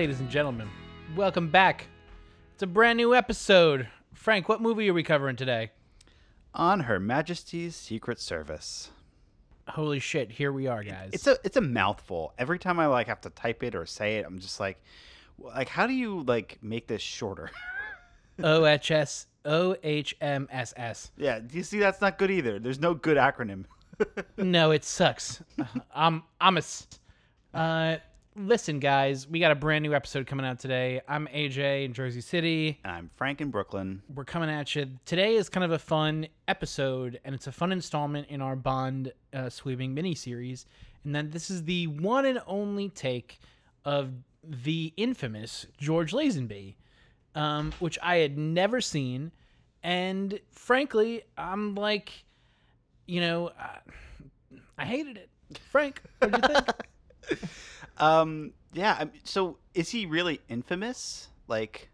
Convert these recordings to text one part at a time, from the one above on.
ladies and gentlemen, welcome back. It's a brand new episode. Frank, what movie are we covering today? On Her Majesty's Secret Service. Holy shit, here we are, guys. It's a it's a mouthful. Every time I like have to type it or say it, I'm just like, like how do you like make this shorter? OHS OHMSS. yeah, do you see that's not good either. There's no good acronym. No, it sucks. I'm I'm a s- uh listen guys, we got a brand new episode coming out today. I'm AJ in Jersey City. And I'm Frank in Brooklyn. We're coming at you. Today is kind of a fun episode, and it's a fun installment in our Bond uh, sweeping mini series. And then this is the one and only take of the infamous George Lazenby, um, which I had never seen. And frankly, I'm like, you know, uh, I hated it. Frank, what do you think? Um, yeah. So is he really infamous? Like,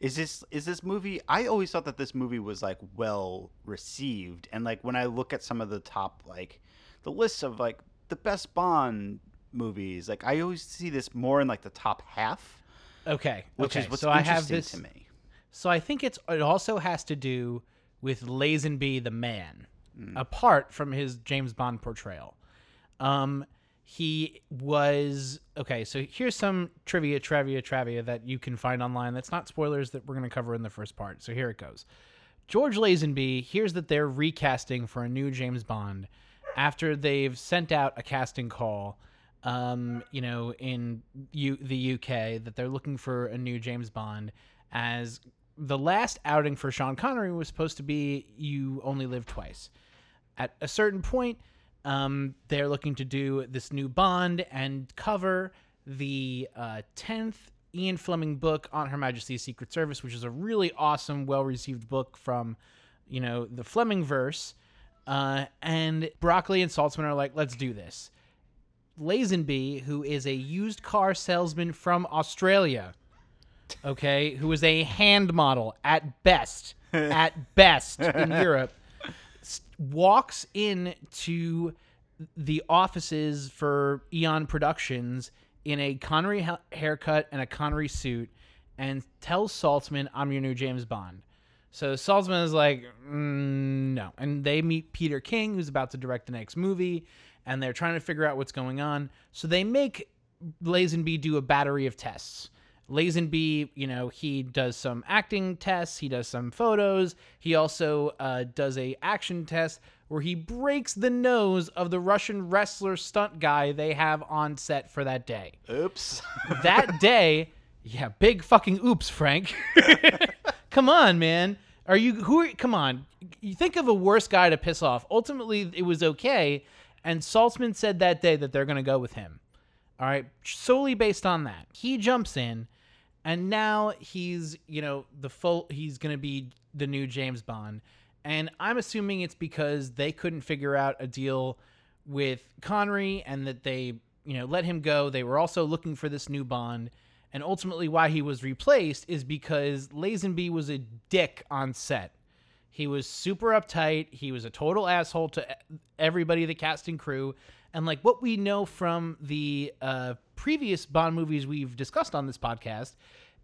is this is this movie? I always thought that this movie was like well received, and like when I look at some of the top like the lists of like the best Bond movies, like I always see this more in like the top half, okay, which okay. is what's so I interesting have this. to me. So I think it's it also has to do with Lazenby the man, apart from his James Bond portrayal. Um, he was okay. So here's some trivia, trivia, trivia that you can find online. That's not spoilers that we're going to cover in the first part. So here it goes. George Lazenby hears that they're recasting for a new James Bond after they've sent out a casting call. Um, you know, in U- the UK, that they're looking for a new James Bond, as the last outing for Sean Connery was supposed to be "You Only Live Twice." At a certain point, um, they're looking to do this new Bond and cover the uh, 10th Ian Fleming book on Her Majesty's Secret Service, which is a really awesome, well received book from, you know, the Fleming verse. Uh, and Broccoli and Saltzman are like, let's do this. Lazenby, who is a used car salesman from Australia, okay, who is a hand model at best, at best in Europe, walks in to the offices for Eon Productions in a Connery ha- haircut and a Connery suit and tells Saltzman, I'm your new James Bond. So Saltzman is like, mm, no. And they meet Peter King, who's about to direct the next movie, and they're trying to figure out what's going on. So they make Lazenby do a battery of tests. Lazenby, you know, he does some acting tests, he does some photos, he also uh, does a action test where he breaks the nose of the Russian wrestler stunt guy they have on set for that day Oops. that day, yeah, big fucking oops, Frank. come on, man. Are you who? Are, come on. You think of a worse guy to piss off. Ultimately, it was okay, and Saltzman said that day that they're gonna go with him. All right, solely based on that, he jumps in, and now he's you know the full. He's gonna be the new James Bond, and I'm assuming it's because they couldn't figure out a deal with Connery and that they you know let him go. They were also looking for this new Bond, and ultimately why he was replaced is because Lazenby was a dick on set. He was super uptight. He was a total asshole to everybody, the cast and crew. And like what we know from the uh, previous Bond movies we've discussed on this podcast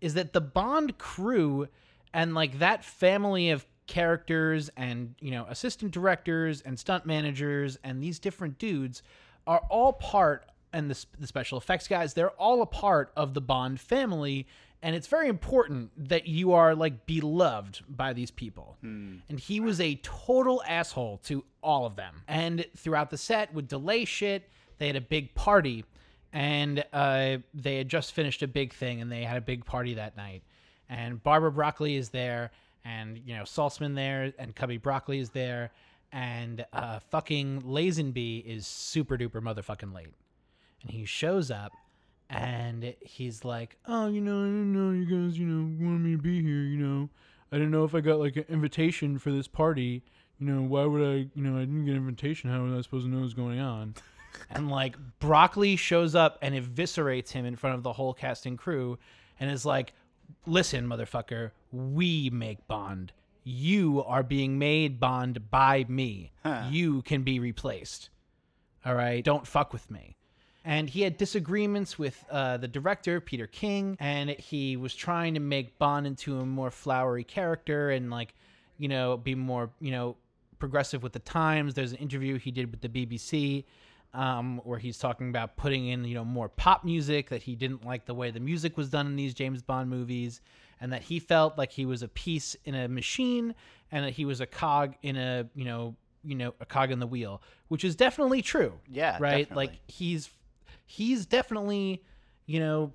is that the Bond crew and like that family of characters and you know assistant directors and stunt managers and these different dudes are all part and the, the special effects guys they're all a part of the bond family and it's very important that you are like beloved by these people. And he was a total asshole to all of them. And throughout the set would delay shit. They had a big party and uh, they had just finished a big thing and they had a big party that night. And barbara broccoli is there and you know saltzman there and cubby broccoli is there and uh, fucking lazenby is super duper motherfucking late. And he shows up and he's like, "Oh, you know, I didn't know you guys, you know, wanted me to be here. You know, I didn't know if I got like an invitation for this party. You know, why would I? You know, I didn't get an invitation. How was I supposed to know what was going on?" and like broccoli shows up and eviscerates him in front of the whole cast and crew, and is like, "Listen, motherfucker, we make Bond. You are being made Bond by me. You can be replaced. All right, don't fuck with me." And he had disagreements with uh, the director Peter King, and he was trying to make Bond into a more flowery character and like, you know, be more you know progressive with the times. There's an interview he did with the BBC. Um, where he's talking about putting in, you know, more pop music that he didn't like the way the music was done in these James Bond movies, and that he felt like he was a piece in a machine, and that he was a cog in a, you know, you know, a cog in the wheel, which is definitely true. Yeah, right. definitely. Like he's he's definitely, you know,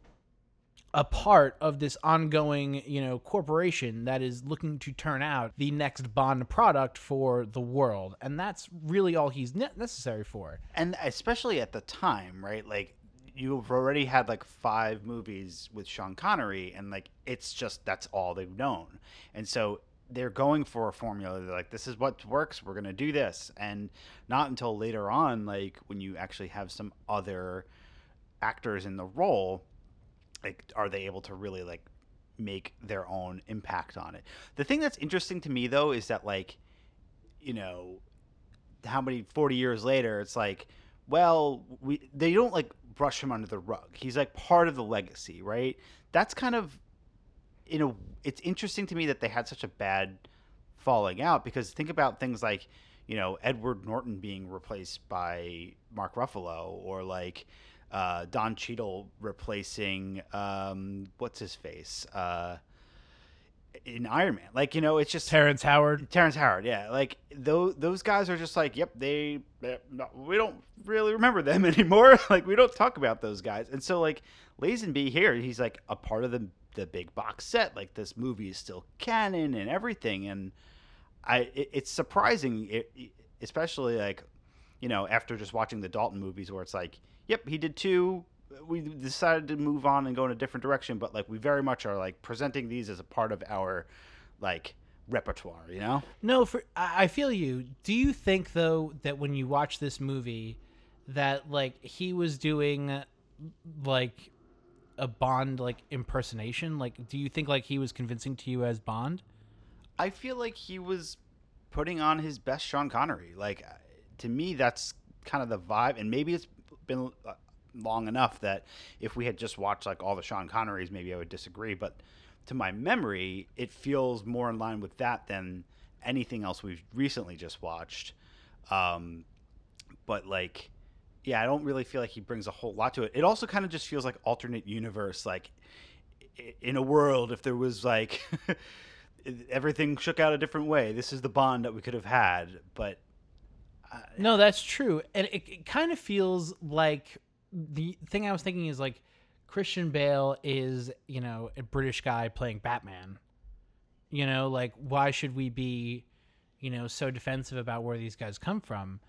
a part of this ongoing, you know, corporation that is looking to turn out the next Bond product for the world, and that's really all he's ne- necessary for. and especially at the time, right? Like you've already had like five movies with Sean Connery, and like it's just that's all they've known, and so they're going for a formula. They're like, this is what works. We're gonna do this, and not until later on, like when you actually have some other actors in the role, like are they able to really like make their own impact on it? The thing that's interesting to me though is that like, you know, how many 40 years later it's like well we they don't like brush him under the rug he's like part of the legacy right that's kind of you know it's interesting to me that they had such a bad falling out because think about things like you know edward norton being replaced by mark ruffalo or like uh, don Cheadle replacing um, what's his face uh, in iron man like you know it's just Terrence Howard. Terrence Howard, yeah, like those those guys are just like, yep, they, they no, we don't really remember them anymore. like we don't talk about those guys, and so like Lazenby here, he's like a part of the the big box set. Like this movie is still canon and everything, and I it, it's surprising, it, especially like you know after just watching the Dalton movies where it's like, yep, he did two. We decided to move on and go in a different direction, but like we very much are like presenting these as a part of our like repertoire, you know? No, for I I feel you. Do you think though that when you watch this movie, that like he was doing like a Bond like impersonation? Like, do you think like he was convincing to you as Bond? I feel like he was putting on his best Sean Connery. Like to me, that's kind of the vibe, and maybe it's been uh, long enough that if we had just watched like all the Sean Connerys, maybe I would disagree. But to my memory, it feels more in line with that than anything else we've recently just watched. Um, but like, yeah, I don't really feel like he brings a whole lot to it. It also kind of just feels like alternate universe, like in a world if there was like everything shook out a different way. This is the bond that we could have had, but No, that's true, and it, it kind of feels like the thing I was thinking is like Christian Bale is you know a British guy playing Batman. You know, like why should we be, you know, so defensive about where these guys come from?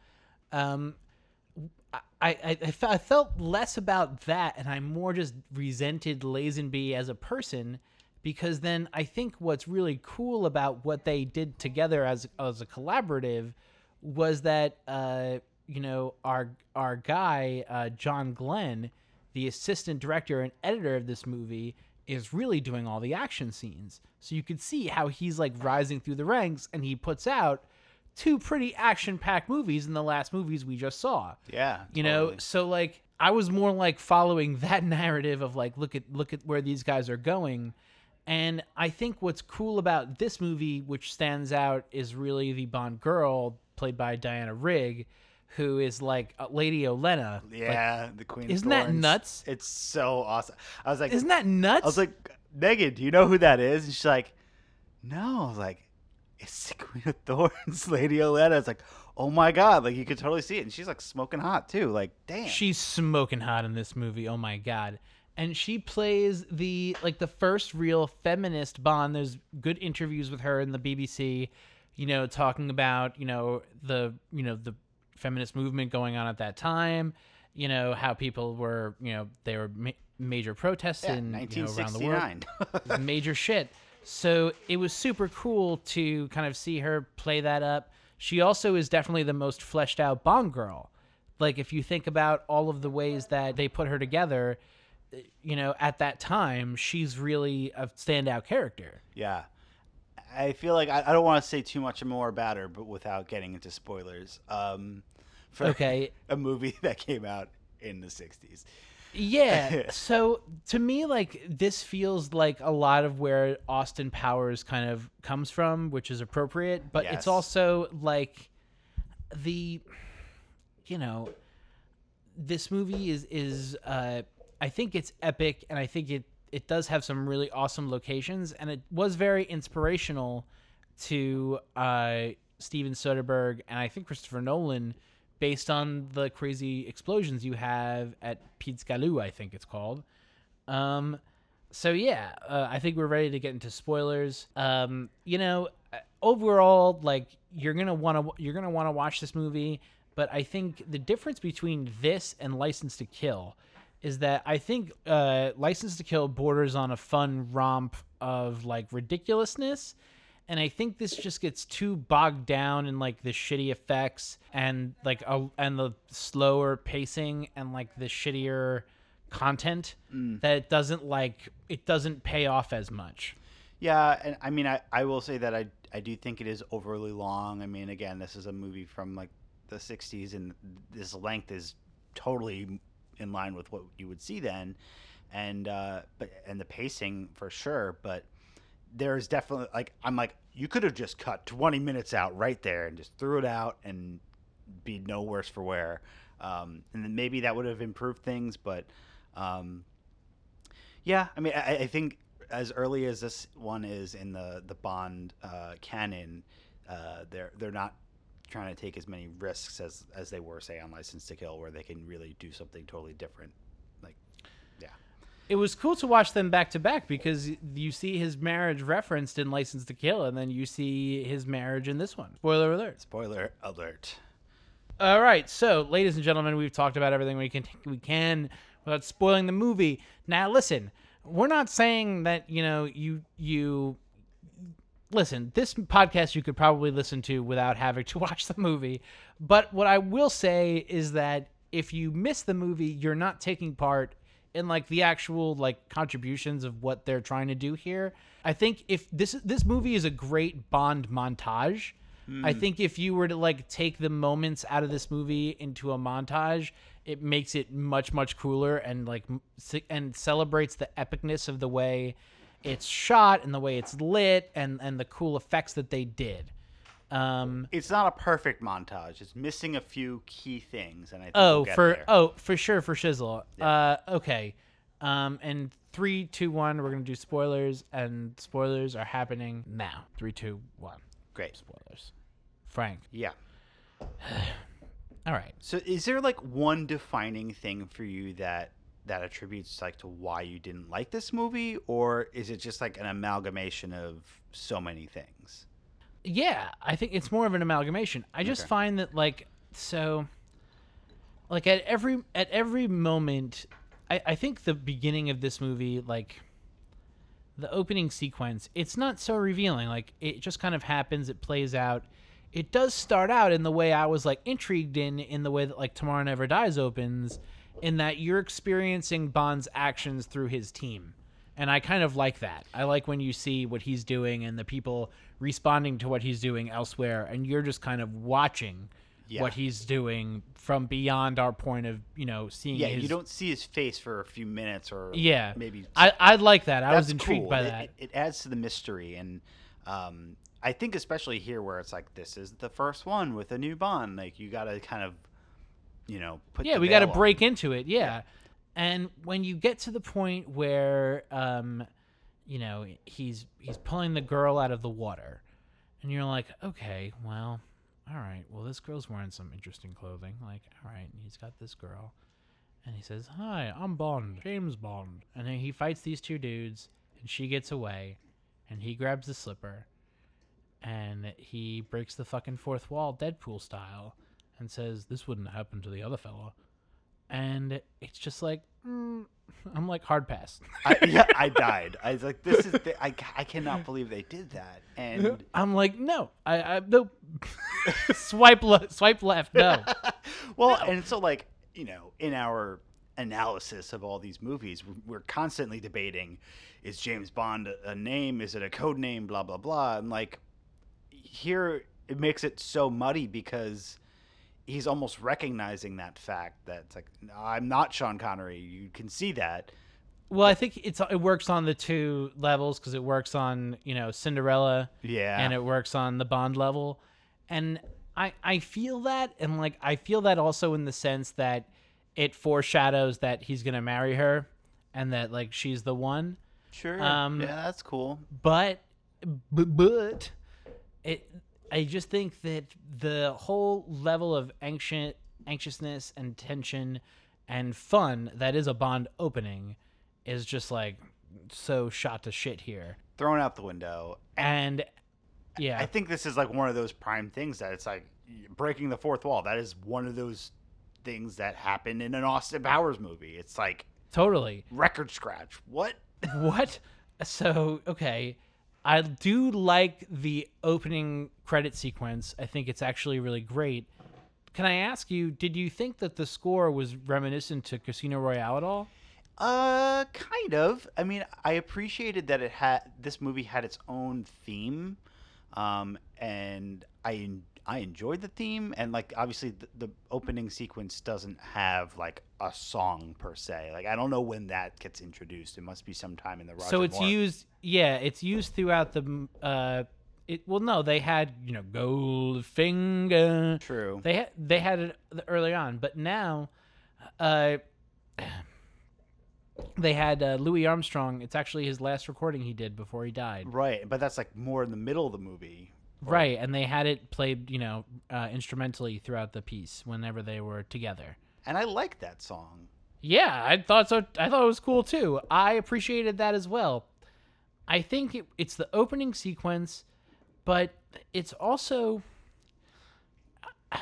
Um, I, I, I felt less about that, and I more just resented Lazenby as a person because then I think what's really cool about what they did together as as a collaborative was that uh, you know our our guy uh, John Glen, the assistant director and editor of this movie, is really doing all the action scenes. So you could see how he's like rising through the ranks, and he puts out two pretty action packed movies in the last movies we just saw. Yeah, you know so like i was more like following that narrative of like look at look at where these guys are going. And i think what's cool about this movie which stands out is really the bond girl played by diana rigg who is like uh, lady Olenna Like, yeah, the Queen. of isn't that nuts? It's so awesome. I was like, isn't that nuts I was like, Megan, do you know who that is? And she's like, No. I was like, it's the Queen of Thorns, Lady Oleta. It's like, oh my god, like you could totally see it, and she's like smoking hot too. Like, damn. She's smoking hot in this movie. Oh my god. And she plays the like the first real feminist Bond. There's good interviews with her in the BBC, you know, talking about, you know, the, you know, the feminist movement going on at that time, you know, how people were, you know, they were ma- major protests yeah, in you know, around the world 1969. major shit. So it was super cool to kind of see her play that up. She also is definitely the most fleshed out Bond girl. Like if you think about all of the ways that they put her together, you know, at that time, she's really a standout character. yeah. I feel like I, I don't want to say too much more about her, but without getting into spoilers. Um, for Okay. a movie that came out in the '60s. Yeah. so to me, like this feels like a lot of where Austin Powers kind of comes from, which is appropriate, but Yes. it's also like the, you know, this movie is is uh, I think it's epic, and I think it it does have some really awesome locations, and it was very inspirational to uh, Steven Soderbergh and I think Christopher Nolan, based on the crazy explosions you have at Pizgaloo, I think it's called. Um, so yeah, uh, I think we're ready to get into spoilers. Um, you know, uh, overall, like you're gonna want to you're gonna want to watch this movie, but I think the difference between this and License to Kill is that I think uh, License to Kill borders on a fun romp of like ridiculousness. And I think this just gets too bogged down in like the shitty effects and like a, and the slower pacing and like the shittier content that it doesn't like it doesn't pay off as much. Yeah, and I mean, I, I will say that I I do think it is overly long. I mean, again, this is a movie from like the '60s, and this length is totally in line with what you would see then, and uh, but and the pacing for sure. But there's definitely like I'm like you could have just cut 20 minutes out right there and just threw it out and be no worse for wear. Um, and then maybe that would have improved things, but um, yeah, I mean, I, I think as early as this one is in the the Bond uh, canon, uh, they're they're not trying to take as many risks as as they were, say, on License to Kill, where they can really do something totally different. Like, yeah, It was cool to watch them back to back because you see his marriage referenced in License to Kill, and then you see his marriage in this one. Spoiler alert. spoiler alert. All right, so ladies and gentlemen, we've talked about everything we can we can without spoiling the movie. Now, listen, we're not saying that you know you you listen. This podcast you could probably listen to without having to watch the movie. But what I will say is that if you miss the movie, you're not taking part in like the actual like contributions of what they're trying to do here. I think if this this movie is a great Bond montage. I hmm. think if you were to like take the moments out of this movie into a montage, it makes it much much cooler and like and celebrates the epicness of the way it's shot and the way it's lit and and the cool effects that they did. Um, It's not a perfect montage. It's missing a few key things, and I think oh we'll for there. oh for sure for shizzle. Uh, okay. Um, and three, two, one. We're gonna do spoilers, and spoilers are happening now. Three, two, one. great. Spoilers. Frank. Yeah. All right. So, is there like one defining thing for you that that attributes like to why you didn't like this movie, or is it just like an amalgamation of so many things? Yeah, I think it's more of an amalgamation. I just Okay. find that like so like at every at every moment I, I think the beginning of this movie, like the opening sequence, it's not so revealing. Like it just kind of happens, it plays out. It does start out in the way I was like intrigued in in the way that like Tomorrow Never Dies opens, in that you're experiencing Bond's actions through his team. And I kind of like that. I like when you see what he's doing and the people responding to what he's doing elsewhere, and you're just kind of watching Yeah. what he's doing from beyond our point of, you know, seeing Yeah, his you don't see his face for a few minutes, or Yeah. maybe I I like that. I was intrigued cool. by It- that. It, it adds to the mystery, and um, I think especially here where it's like this is the first one with a new Bond. Like you got to kind of, you know, put yeah, the we got to break into it. Yeah. And when you get to the point where um you know, he's he's pulling the girl out of the water and you're like, "Okay, well, all right. Well, this girl's wearing some interesting clothing. Like, all right, he's got this girl." And he says, "Hi, I'm Bond, James Bond." And then he fights these two dudes and she gets away and he grabs the slipper and he breaks the fucking fourth wall Deadpool style and says, "This wouldn't happen to the other fella." And it's just like, mm, I'm like hard pass. I, yeah, I died. I was like, this is. The, I, I cannot believe they did that. And I'm like, no, I, I no, swipe le- swipe left, no. well, and so like you know, in our analysis of all these movies, we're, we're constantly debating: is James Bond a, a name? Is it a code name? Blah blah blah. And like here, it makes it so muddy because he's almost recognizing that fact that it's like I'm not Sean Connery. You can see that. Well, I think it's it works on the two levels because it works on you know Cinderella Yeah. and it works on the Bond level, and I I feel that and like I feel that also in the sense that it foreshadows that he's gonna marry her and that like she's the one, sure. um, yeah, that's cool. but but, but it I just think that the whole level of anxious anxiousness and tension and fun that is a Bond opening is just like so shot to shit here. Thrown out the window. And yeah, I think this is like one of those prime things that it's like breaking the fourth wall. That is one of those things that happen in an Austin Powers movie. It's like totally. record scratch. What? What? So, okay. I do like the opening credit sequence. I think it's actually really great. Can I ask you, did you think that the score was reminiscent to Casino Royale at all? Uh, kind of. I mean, I appreciated that it had this movie had its own theme, um, and I I enjoyed the theme, and like obviously the, the opening sequence doesn't have like a song per se. Like I don't know when that gets introduced. It must be sometime in the Roger so it's Moore. used, yeah, it's used throughout the. Uh, it well, no, they had you know Goldfinger. True. They had they had it early on, but now, uh, they had uh, Louis Armstrong. It's actually his last recording he did before he died. Right, but that's like more in the middle of the movie. Right, and they had it played, you know, uh, instrumentally throughout the piece whenever they were together. And I like that song. Yeah, I thought so. I thought it was cool too. I appreciated that as well. I think it, it's the opening sequence, but it's also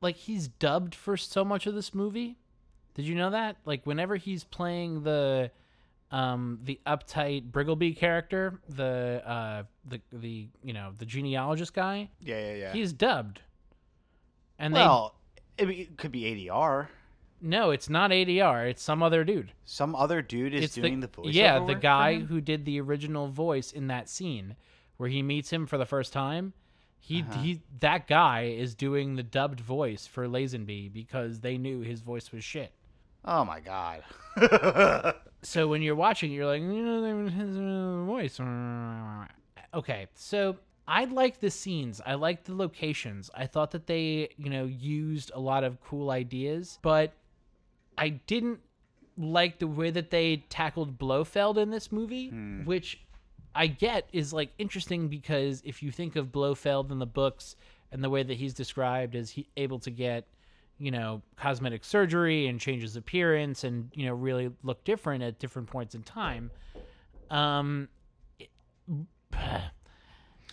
like he's dubbed for so much of this movie. Did you know that? Like whenever he's playing the um the uptight Briggleby character, the uh the the you know, the genealogist guy, Yeah, yeah, yeah. he's dubbed. And well, mean, it could be ADR. no, it's not ADR, it's some other dude. Some other dude is it's doing the, voice. yeah the guy who did the original voice in that scene where he meets him for the first time he Uh-huh. he that guy is doing the dubbed voice for Lazenby because they knew his voice was shit Oh my god. so when you're watching you're like you know his voice okay so I like the scenes. I like the locations. I thought that they, you know, used a lot of cool ideas, but I didn't like the way that they tackled Blofeld in this movie, hmm. which I get is like interesting because if you think of Blofeld in the books and the way that he's described as he able to get, you know, cosmetic surgery and change his appearance and you know really look different at different points in time, um, it-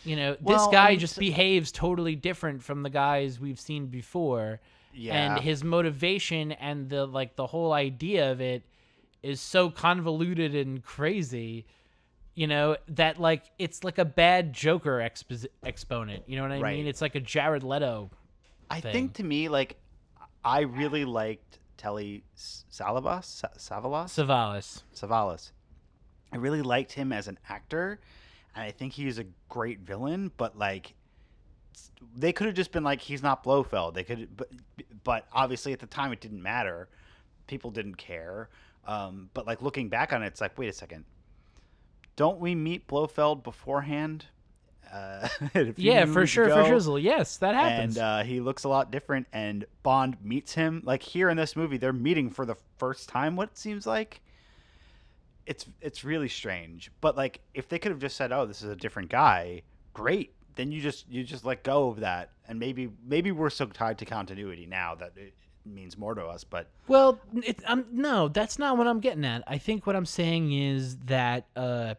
you know, this Well, I guy mean, just behaves totally different from the guys we've seen before yeah. and his motivation and the like the whole idea of it is so convoluted and crazy you know that like it's like a bad joker expo- exponent you know what i Right. mean it's like a jared leto I thing. think to me, like, I really liked Telly Savalas. Savalas. savalas Savalas. I really liked him as an actor, and I think he's a great villain. But like, they could have just been like, he's not Blofeld. They could, but but obviously at the time it didn't matter. People didn't care. Um, but like looking back on it, it's like, wait a second. Don't we meet Blofeld beforehand? Uh, a yeah for sure for ago? shizzle yes that happens and uh, he looks a lot different. And Bond meets him like here in this movie. They're meeting for the first time. What it seems like. It's it's really strange. But like, if they could have just said, "Oh, this is a different guy," great. Then you just you just let go of that, and maybe maybe we're so tied to continuity now that it means more to us. But Well, it, um, no, that's not what I'm getting at. I think what I'm saying is that, uh,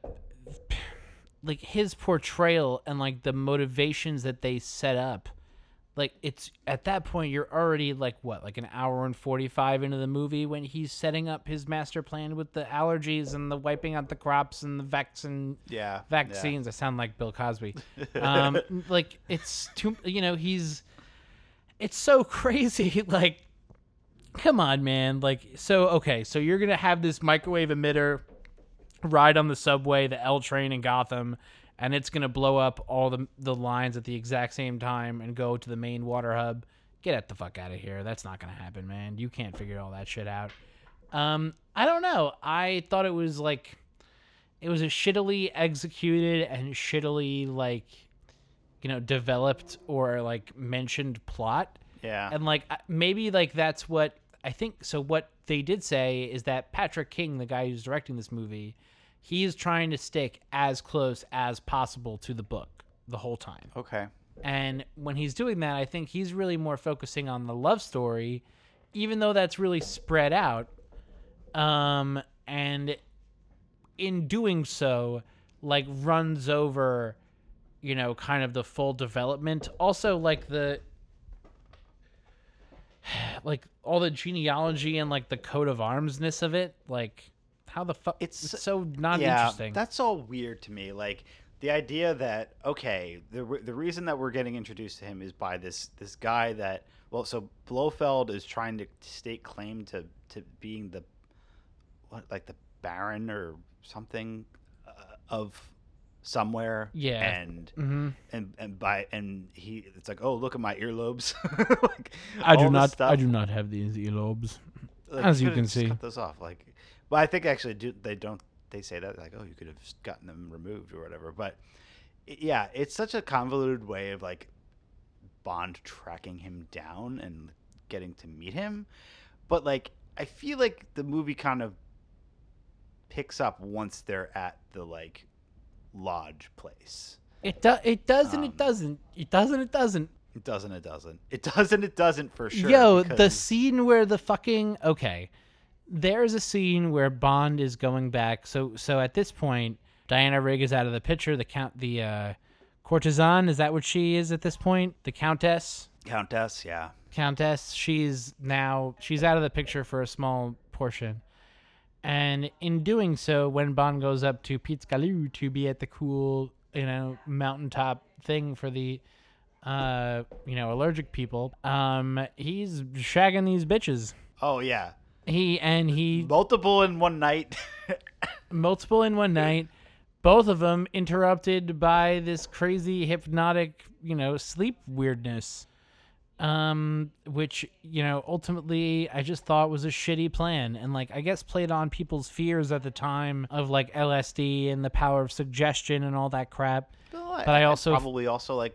like his portrayal and like the motivations that they set up, like it's at that point you're already like what, like an hour and forty five into the movie when he's setting up his master plan with the allergies and the wiping out the crops and the vaccine yeah, vaccines. I sound like Bill Cosby. Um, like it's too, you know, he's, it's so crazy. Like, come on, man. Like, so okay, so you're gonna have this microwave emitter ride on the subway, the L train in Gotham, and it's gonna blow up all the the lines at the exact same time and go to the main water hub get the fuck out of here. That's not gonna happen, man. You can't figure all that shit out. Um, I don't know. I thought it was like it was a shittily executed and shittily like you know developed or like mentioned plot Yeah. and like maybe like that's what i think so what they did say is that patrick king the guy who's directing this movie he is trying to stick as close as possible to the book the whole time okay. and when he's doing that i think he's really more focusing on the love story even though that's really spread out um and in doing so like runs over you know kind of the full development also like the like all the genealogy and like the coat of armsness of it like how the fuck It's- it's, so not yeah, interesting That's all weird to me. Like the idea that okay, the the reason that we're getting introduced to him is by this this guy that well, so Blofeld is trying to stake claim to to being the what like the Baron or something uh, of somewhere. Yeah. and hmm and and by and he it's like oh look at my earlobes. like, i do not i do not have these earlobes Like, As you can see. cut those off. Like, but I think actually do they don't they say that like oh you could have gotten them removed or whatever. But yeah, it's such a convoluted way of like Bond tracking him down and getting to meet him. But like I feel like the movie kind of picks up once they're at the like lodge place. It do, it does and Um, it doesn't. It doesn't. It doesn't. It doesn't. It doesn't. It doesn't. It doesn't for sure. Yo, the scene where the fucking okay, there's a scene where Bond is going back. So so at this point, Diana Rigg is out of the picture. The count, the uh, courtesan, is that what she is at this point? The countess, Countess. Yeah. countess. She's now she's out of the picture for a small portion. And in doing so, when Bond goes up to Pizzgaloo to be at the cool, you know, mountaintop thing for the, uh, you know, allergic people, um, he's shagging these bitches. Oh yeah. He and he Multiple in one night. multiple in one night, both of them interrupted by this crazy hypnotic, you know, sleep weirdness. Um, which you know, ultimately, I just thought was a shitty plan, and like I guess played on people's fears at the time of like LSD and the power of suggestion and all that crap. but I also- probably also like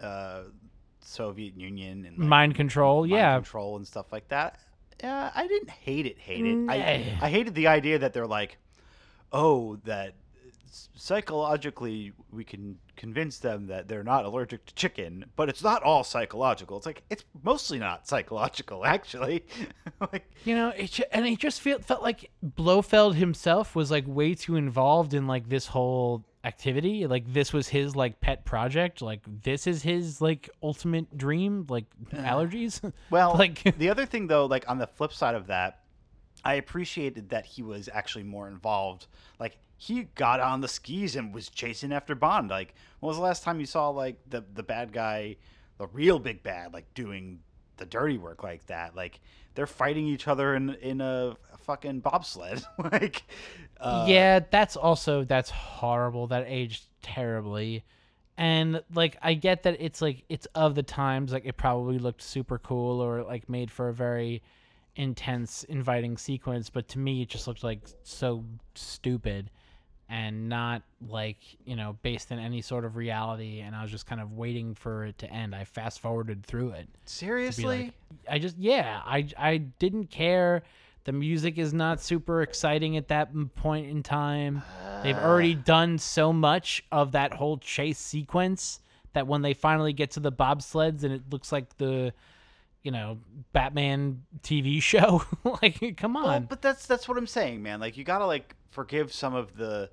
uh, Soviet Union and like, Mind control, mind yeah. control and stuff like that. Yeah, I didn't hate it. Hate it. I Nah. I hated the idea that they're like, oh, that psychologically we can convince them that they're not allergic to chicken, but it's not all psychological. It's like it's mostly not psychological, actually. like, You know, it and it just felt felt like Blofeld himself was like way too involved in like this whole activity. Like this was his like pet project. Like this is his like ultimate dream. Like allergies. Well, like the other thing though, like on the flip side of that, I appreciated that he was actually more involved. Like he got on the skis and was chasing after Bond. Like when was the last time you saw like the the bad guy, the real big bad, like doing the dirty work like that? Like they're fighting each other in in a, fucking bobsled. like uh, yeah, that's also that's horrible. That aged terribly. And like I get that it's like it's of the times like it probably looked super cool or like made for a very intense inviting sequence, but to me it just looked like so stupid and not like, you know, based in any sort of reality and I was just kind of waiting for it to end. I fast forwarded through it. seriously. like- I just yeah, I I didn't care. The music is not super exciting at that point in time. They've uh. already done so much of that whole chase sequence that when they finally get to the bobsleds and it looks like the you know, Batman TV show, like come on. Well, but that's that's what I'm saying, man. Like you gotta like forgive some of the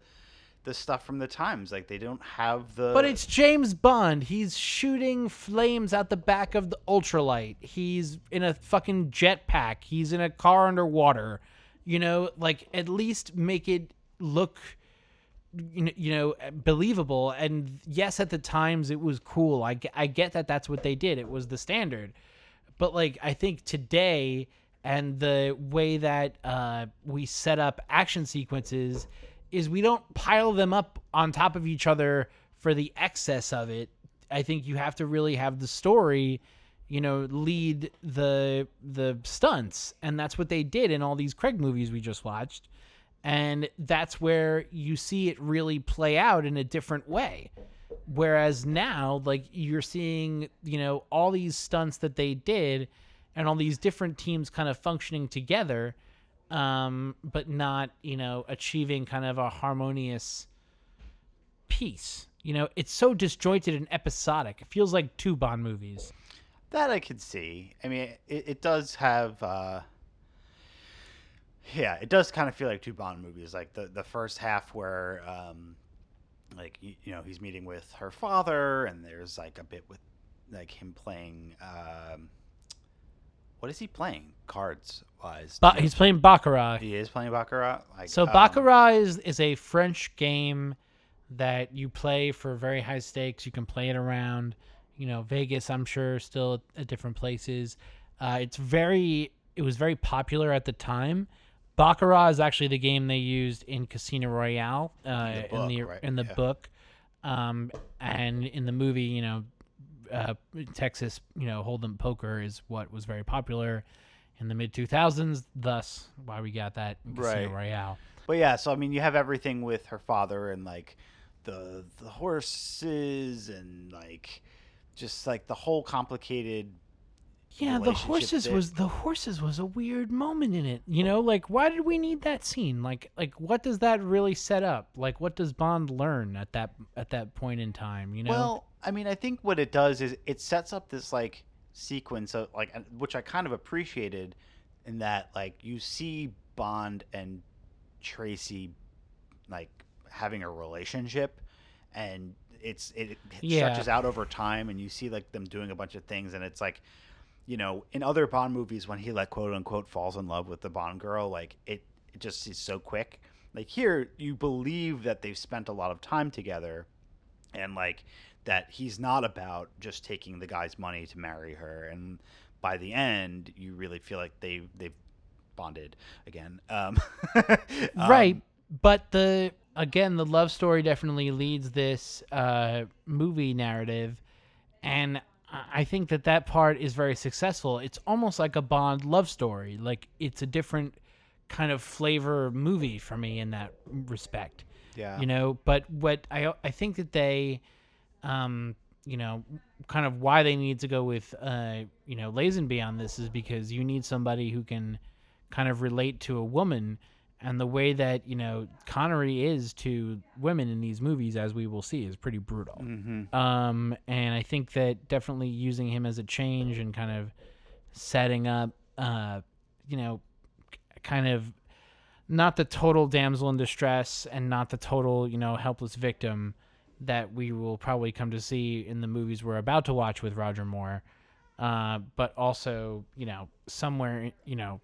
the stuff from the times. Like they don't have the. But it's James Bond. He's shooting flames out the back of the ultralight. He's in a fucking jetpack. He's in a car underwater. You know, like at least make it look you know, believable and yes at the times it was cool I, I get that that's what they did it was the standard but like i think today and the way that uh, we set up action sequences is we don't pile them up on top of each other for the excess of it. I think you have to really have the story you know, lead the the stunts, and that's what they did in all these Craig movies we just watched, and that's where you see it really play out in a different way. Whereas now, like you're seeing, you know, all these stunts that they did, and all these different teams kind of functioning together, um, but not, you know, achieving kind of a harmonious piece. You know, it's so disjointed and episodic. It feels like two Bond movies. That I could see. I mean, it, it does have. Uh, yeah, it does kind of feel like two Bond movies. Like the the first half where, um, like you, you know, he's meeting with her father, and there's like a bit with like him playing. Um, what is he playing cards wise? But he's playing Baccarat. he is playing baccarat. Like, So um, Baccarat is, is a French game that you play for very high stakes. You can play it around, you know, Vegas. I'm sure still at different places. Uh, it's very it was very popular at the time. Baccarat is actually the game they used in Casino Royale uh, the in the book, right? in the Yeah. book, um, and in the movie, you know, uh, Texas, you know, Hold'em poker is what was very popular in the mid 2000s. Thus, why we got that Casino Right. Royale. But yeah, so I mean, you have everything with her father and like the the horses and like just like the whole complicated. Yeah, the horses was the horses was a weird moment in it. You know, like why did we need that scene? Like like what does that really set up? Like what does Bond learn at that at that point in time, you know? Well, I mean, I think what it does is it sets up this like sequence of like, which I kind of appreciated, in that like you see Bond and Tracy like having a relationship, and it's it, it Yeah. stretches out over time, and you see like them doing a bunch of things, and it's like. You know, in other Bond movies, when he like quote unquote falls in love with the Bond girl, like it, it just is so quick. Like here, you believe that they've spent a lot of time together, and like that he's not about just taking the guy's money to marry her and by the end you really feel like they they've bonded again um, right, um, but the again the love story definitely leads this uh movie narrative and I- I think that that part is very successful. It's almost like a Bond love story. Like it's a different kind of flavor movie for me in that respect. yeah you know but what i i think that they um you know kind of why they need to go with uh you know lazenby on this is because you need somebody who can kind of relate to a woman and the way that you know connery is to women in these movies as we will see is pretty brutal. Hmm um, and I think that definitely using him as a change and kind of setting up, uh, you know, kind of not the total damsel in distress and not the total, you know, helpless victim that we will probably come to see in the movies we're about to watch with Roger Moore, uh, but also, you know, somewhere, you know,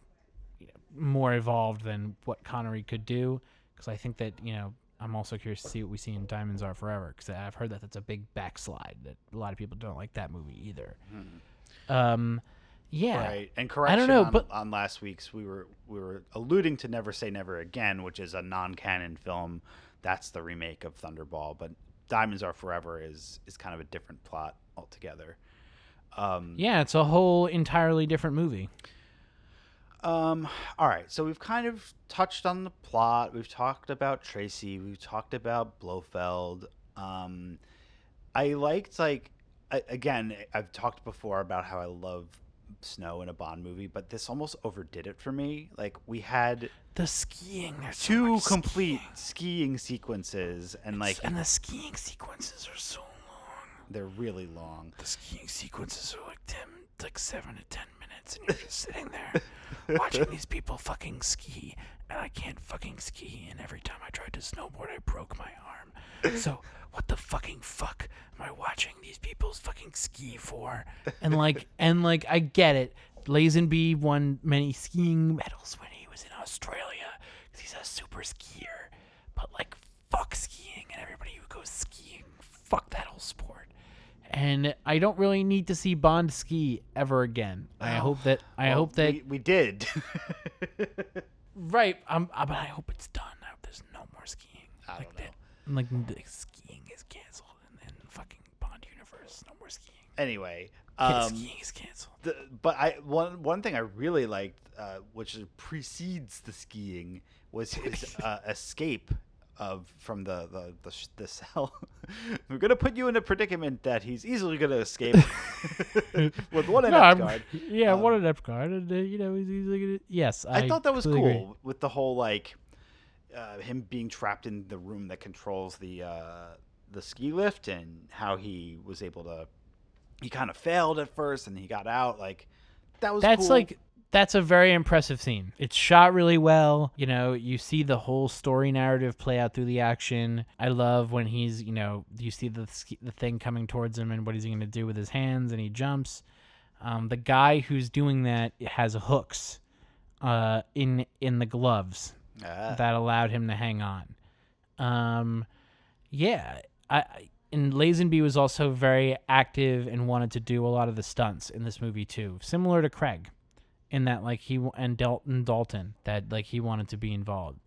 more evolved than what Connery could do. Because I think that, you know, I'm also curious to see what we see in Diamonds Are Forever because I've heard that that's a big backslide that a lot of people don't like that movie either. Um, yeah, right and correction I don't know, on, but- on last week's we were we were alluding to never say never again which is a non-canon film that's the remake of thunderball but diamonds are forever is is kind of a different plot altogether um yeah, it's a whole entirely different movie. Um, all right, so we've kind of touched on the plot. We've talked about Tracy. We've talked about Blofeld. Um, I liked like I, again. I've talked before about how I love snow in a Bond movie, but this almost overdid it for me. Like we had The skiing, there's two much complete skiing. skiing sequences, and like and the skiing sequences are so long. they're really long. The skiing sequences are like ten, like seven to ten minutes, and you're just sitting there watching these people fucking ski, I can't fucking ski. And every time I tried to snowboard, I broke my arm. So what the fucking fuck am I watching these people's fucking ski for? And like, and like, I get it. Lazenby won many skiing medals when he was in Australia because he's a super skier. But like, fuck skiing and everybody who goes skiing, fuck that whole sport. And I don't really need to see Bond ski ever again. I Oh, hope that I Well, hope that we, we did. right. I'm, I, but I hope it's done. I hope there's no more skiing. I like don't know. That, like the skiing is canceled in, in fucking Bond universe. No more skiing. anyway, Um, skiing is canceled. the, but I one one thing I really liked, uh, which precedes the skiing, was his uh, escape of from the the the, the cell. We're gonna put you in a predicament that he's easily gonna escape with one No, inept guard. yeah, Um, one inept guard, and uh, you know, he's, easily uh, yes, I, I, thought that was cool agree. with the whole like uh, him being trapped in the room that controls the uh, the ski lift and how he was able to. He kind of failed at first and he got out. Like that was That's cool. like that's a very impressive scene. It's shot really well. You know, you see the whole story narrative play out through the action. I love when he's, you know, you see the the thing coming towards him and what he's going to do with his hands and he jumps. Um, the guy who's doing that has hooks uh, in in the gloves Ah. that allowed him to hang on. Um, yeah, I, and Lazenby was also very active and wanted to do a lot of the stunts in this movie too, similar to Craig, in that like he and Dalton Dalton that like he wanted to be involved.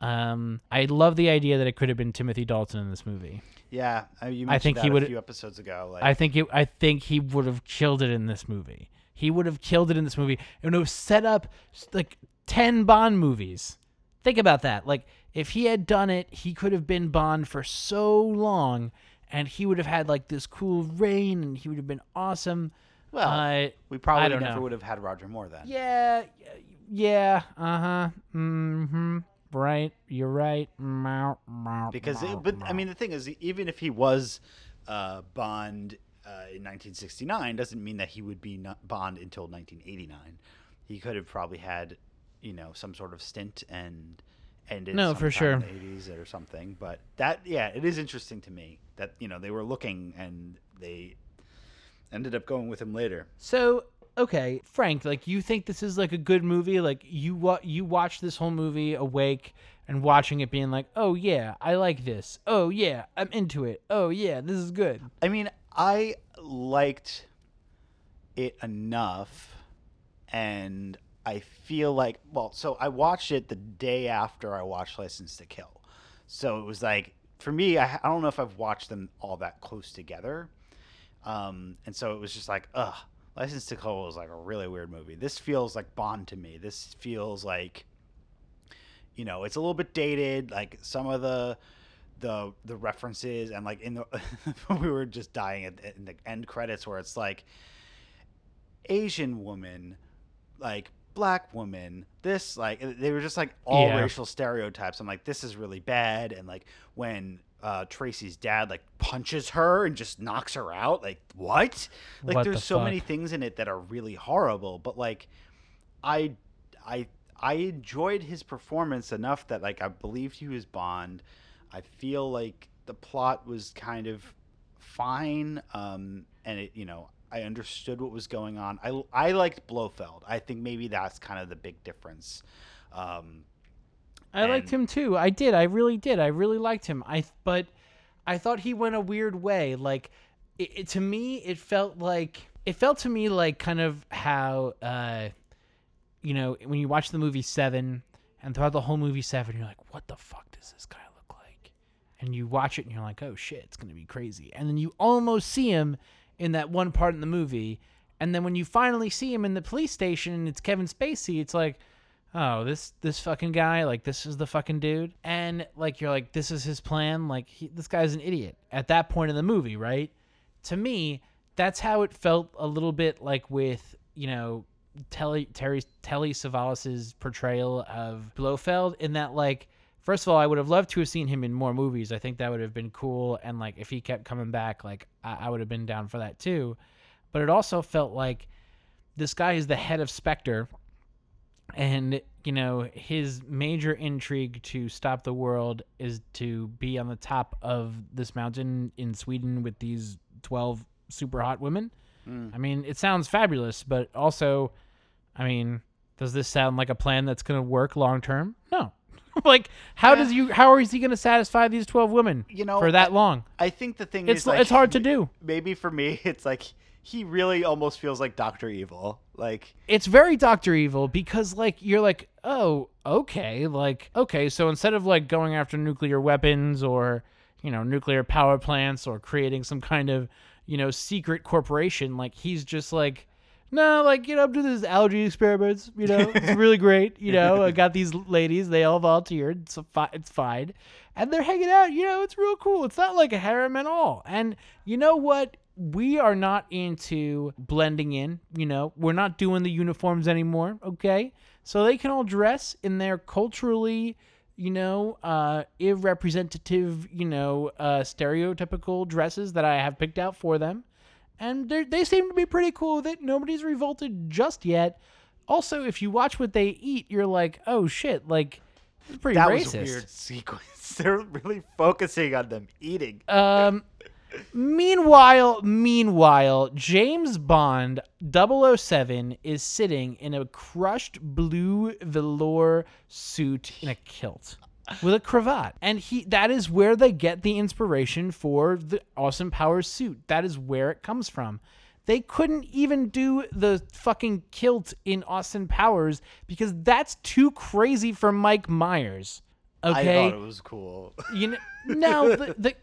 Um, I love the idea that it could have been Timothy Dalton in this movie. Yeah, I, you mentioned I think that he a few episodes ago. Like, I think it, I think he would have killed it in this movie. He would have killed it in this movie. It would have set up like ten Bond movies. Think about that. Like if he had done it, he could have been Bond for so long, and he would have had like this cool reign, and he would have been awesome. Well, uh, we probably don't never would have had Roger Moore then. Yeah, yeah, uh huh, mm-hmm. Right, you're right. Because it, but I mean the thing is even if he was uh, Bond uh, in 1969 doesn't mean that he would be Bond until 1989 he could have probably had you know some sort of stint and ended No, for sure. in the 80s or something but that yeah it is interesting to me that you know they were looking and they ended up going with him later So okay, Frank, like you think this is like a good movie? Like you wa- you watch this whole movie awake and watching it, being like, oh yeah, I like this. Oh yeah, I'm into it. Oh yeah, this is good. I mean, I liked it enough, and I feel like, well, so I watched it the day after I watched License to Kill. So it was like, for me, I, I don't know if I've watched them all that close together. Um, and so it was just like, ugh, License to Kill was like a really weird movie. This feels like Bond to me. This feels like, you know, it's a little bit dated. Like some of the the the references and like in the we were just dying at in the end credits where it's like Asian woman, like black woman, this like they were just like all Yeah. racial stereotypes. I'm like, this is really bad. And like when uh, Tracy's dad like punches her and just knocks her out, like what? Like What there's the so many things in it that are really horrible. But like, I I I enjoyed his performance enough that like I believed he was Bond. I feel like the plot was kind of fine, um, and it you know I understood what was going on. I I liked Blofeld. I think maybe that's kind of the big difference. Um, I liked him too. I did. I really did. I really liked him. I but I thought he went a weird way. Like it, it- to me, it felt like it felt to me like kind of how uh, you know when you watch the movie Seven and throughout the whole movie Seven, you're like, what the fuck does this guy look like? And you watch it and you're like, oh shit, it's gonna be crazy. And then you almost see him in that one part in the movie. And then when you finally see him in the police station and it's Kevin Spacey, it's like, oh this this fucking guy like this is the fucking dude. And like you're like this is his plan. Like he, this guy's an idiot at that point in the movie right? To me that's how it felt a little bit like with you know telly terry telly savalas's portrayal of blofeld in that like first of all i would have loved to have seen him in more movies. I think that would have been cool. And like if he kept coming back like i, I would have been down for that too. But it also felt like this guy is the head of spectre and you know his major intrigue to stop the world is to be on the top of this mountain in Sweden with these 12 super hot women. Mm. I mean, it sounds fabulous, but also I mean, does this sound like a plan that's going to work long term? No. like how does you how is he going to satisfy these 12 women You know, for that I- long? I think the thing It's is like, it's hard to do. Maybe for me, it's like he really almost feels like Doctor Evil. Like it's very Doctor Evil because like you're like, oh, okay, like okay, so instead of like going after nuclear weapons or you know nuclear power plants or creating some kind of you know, secret corporation. Like he's just like, no, like you know, I'm doing these algae experiments. You know, it's really great. You know, I got these ladies. They all volunteered. So fi- it's fine, and they're hanging out. You know, it's real cool. It's not like a harem at all. And you know what? We are not into blending in. You know, we're not doing the uniforms anymore. Okay, so they can all dress in their culturally you know, uh, irrepresentative, you know, uh, stereotypical dresses that I have picked out for them. And they they seem to be pretty cool with it. Nobody's revolted just yet. Also, if you watch what they eat, you're like, oh shit, like, it's pretty That racist. was a weird sequence. They're really focusing on them eating. Um, meanwhile, meanwhile, James Bond 007 is sitting in a crushed blue velour suit in a kilt with a cravat. And he that is where they get the inspiration for the Austin Powers suit. That is where it comes from. They couldn't even do the fucking kilt in Austin Powers because that's too crazy for Mike Myers. Okay I thought it was cool. you know no the, the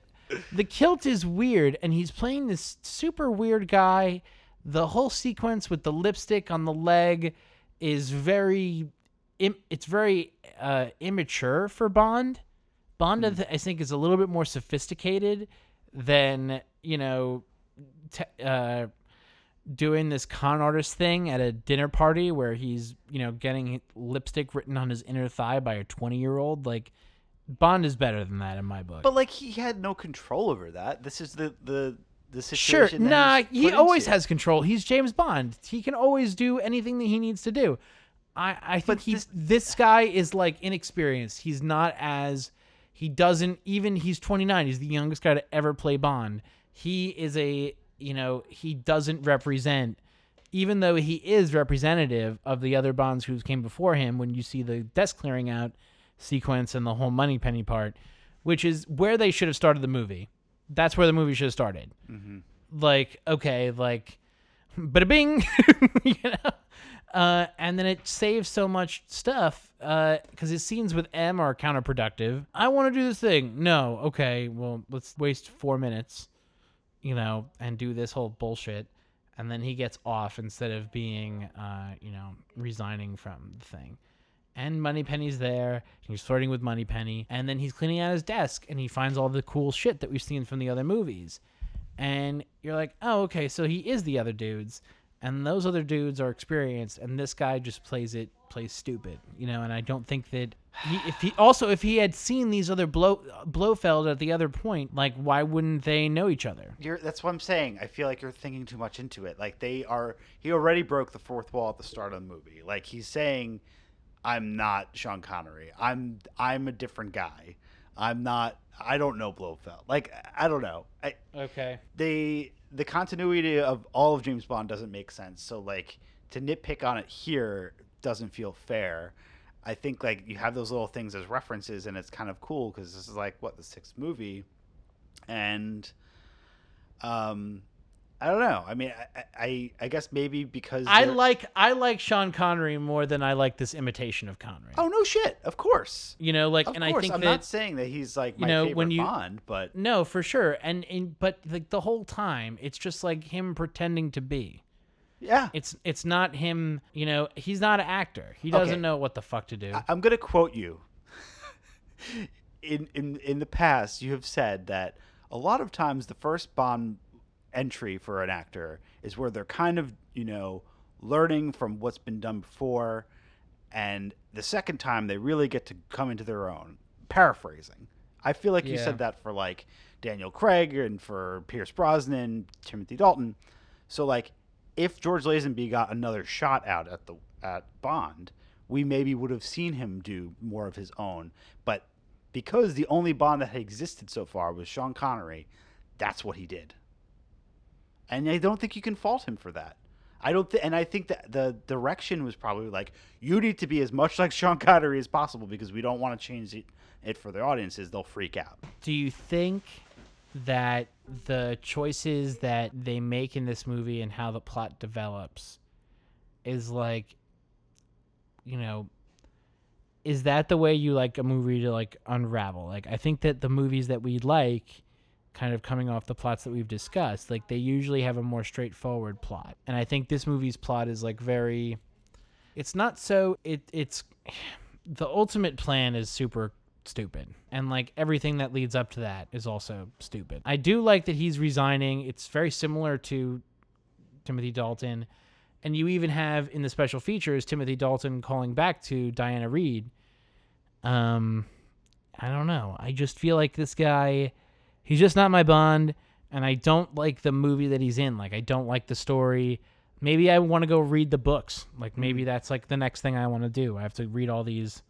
the kilt is weird and he's playing this super weird guy. The whole sequence with the lipstick on the leg is very im- it's very uh, immature for bond. Bond I i think is a little bit more sophisticated than you know t- uh, doing this con artist thing at a dinner party where he's you know getting lipstick written on his inner thigh by a 20 year old like bond is better than that in my book But like he had no control over that. This is the the the sure situation. that nah he always into. has control he's james bond he can always do anything that he needs to do i i think But he this- this guy is like inexperienced he's not as he doesn't even he's 29 he's the youngest guy to ever play bond he is a you know he doesn't represent even though he is representative of the other bonds who came before him when you see the desk clearing out sequence and the whole Moneypenny part which is where they should have started the movie that's where the movie should have started like okay like bada bing you know uh, and then it saves so much stuff because his scenes with M are counterproductive. I want to do this thing. No, okay, well, let's waste four minutes, you know, and do this whole bullshit. And then he gets off instead of being, uh, you know, resigning from the thing. And Moneypenny's there. He's flirting with Moneypenny. And then he's cleaning out his desk and he finds all the cool shit that we've seen from the other movies. And you're like, oh, okay, so he is the other dudes. And those other dudes are experienced. And this guy just plays it, plays stupid, you know. And I don't think that he, if he also, if he had seen these other blow, Blofeld at the other point, like, why wouldn't they know each other? You're, that's what I'm saying. I feel like you're thinking too much into it. Like they are. He already broke the fourth wall at the start of the movie. Like he's saying, "I'm not Sean Connery. I'm I'm a different guy. I'm not. I don't know Blofeld. Like I don't know. I, Okay. they the continuity of all of James Bond doesn't make sense. So like to nitpick on it here doesn't feel fair. I think like you have those little things as references, and it's kind of cool because this is like what the sixth movie, and um, I don't know. I mean, I I, I guess maybe because I they're- like I like Sean Connery more than I like this imitation of Connery. Oh no, shit! Of course, You know, like, of and course. I think I'm that not saying that he's like my you know, favorite when you- Bond, but no, for sure. And, and but like the whole time, it's just like him pretending to be. yeah, It's it's not him. You know, he's not an actor. He doesn't know what the fuck to do. I- I'm gonna quote you. in in in the past, you have said that a lot of times the first Bond entry for an actor is where they're kind of you know learning from what's been done before, and the second time they really get to come into their own. Paraphrasing, I feel like you said that for like Daniel Craig and for Pierce Brosnan, Timothy Dalton. So like, if George Lazenby got another shot out at the at Bond, we maybe would have seen him do more of his own. But because the only Bond that had existed so far was Sean Connery, that's what he did. And I don't think you can fault him for that. I don't, th- and I think that the direction was probably like, you need to be as much like Sean Connery as possible because we don't want to change it, it for the audiences. They'll freak out. do you think that the choices that they make in this movie and how the plot develops is like you know is that the way you like a movie to like unravel like i think that the movies that we like kind of coming off the plots that we've discussed. Like they usually have a more straightforward plot. And I think this movie's plot is like very it's not so it it's the ultimate plan is super stupid. And like everything that leads up to that is also stupid. I do like that he's resigning. It's very similar to timothy dalton. And you even have in the special features timothy dalton calling back to diana rigg. Um i don't know. I just feel like this guy he's just not my bond and i don't like the movie that he's in like i don't like the story maybe i want to go read the books like mm-hmm. maybe that's like the next thing i want to do i have to read all these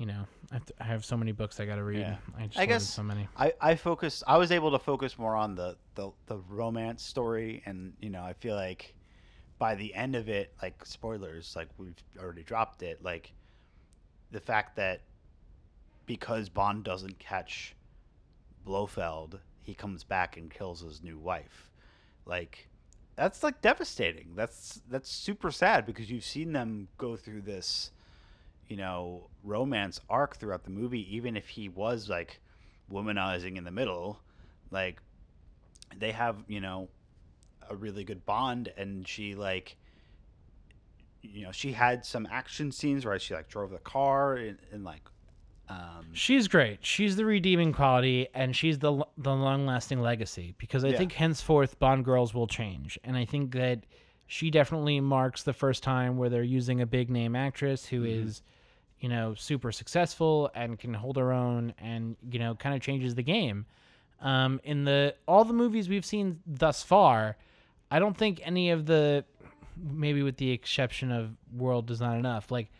you know, I have, to, I have so many books I got to read. Yeah. I just I guess so many. I, I focused I was able to focus more on the, the, the romance story and you know, I feel like by the end of it, like spoilers, like we've already dropped it, like the fact that because Bond doesn't catch Blofeld, he comes back and kills his new wife. Like that's like devastating. That's that's super sad because you've seen them go through this you know, romance arc throughout the movie, even if he was like womanizing in the middle, like they have, you know, a really good bond and she like you know, she had some action scenes where she like drove the car and, and like um She's great. She's the redeeming quality, and she's the the long lasting legacy. Because I Yeah. think henceforth Bond girls will change, and I think that she definitely marks the first time where they're using a big name actress who is, you know, super successful and can hold her own, and you know, kind of changes the game. Um, in the all the movies we've seen thus far, I don't think any of the, maybe with the exception of World Does Not Enough, like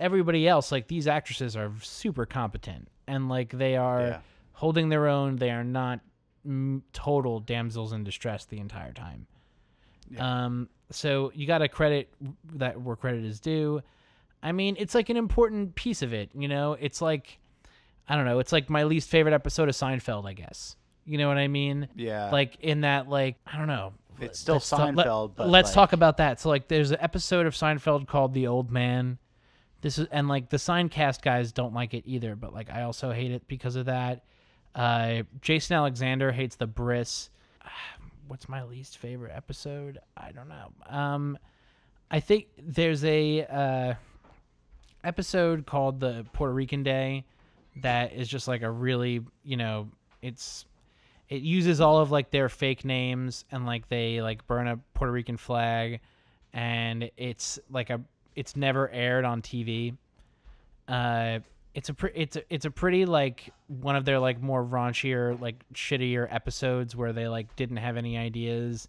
everybody else, like these actresses are super competent and like they are Yeah. holding their own. They are not mm, total damsels in distress the entire time. Um, so you got to credit that where credit is due. I mean, it's like an important piece of it. You know, it's like I don't know. It's like my least favorite episode of Seinfeld, I guess. You know what I mean? Yeah. Like in that, like I don't know. It's still Let's talk- let- Seinfeld, but, let's like- talk about that. So like, there's an episode of Seinfeld called "The Old Man." This is and like the sign cast guys don't like it either, but like I also hate it because of that. Uh, Jason Alexander hates the Bris. What's my least favorite episode? I don't know. Um, I think there's a uh, episode called the Puerto Rican Day that is just like a really you know it's it uses all of like their fake names and like they like burn a Puerto Rican flag and it's like a it's never aired on TV. Uh it's a pre- it's a, it's a pretty like one of their like more raunchier like shittier episodes where they like didn't have any ideas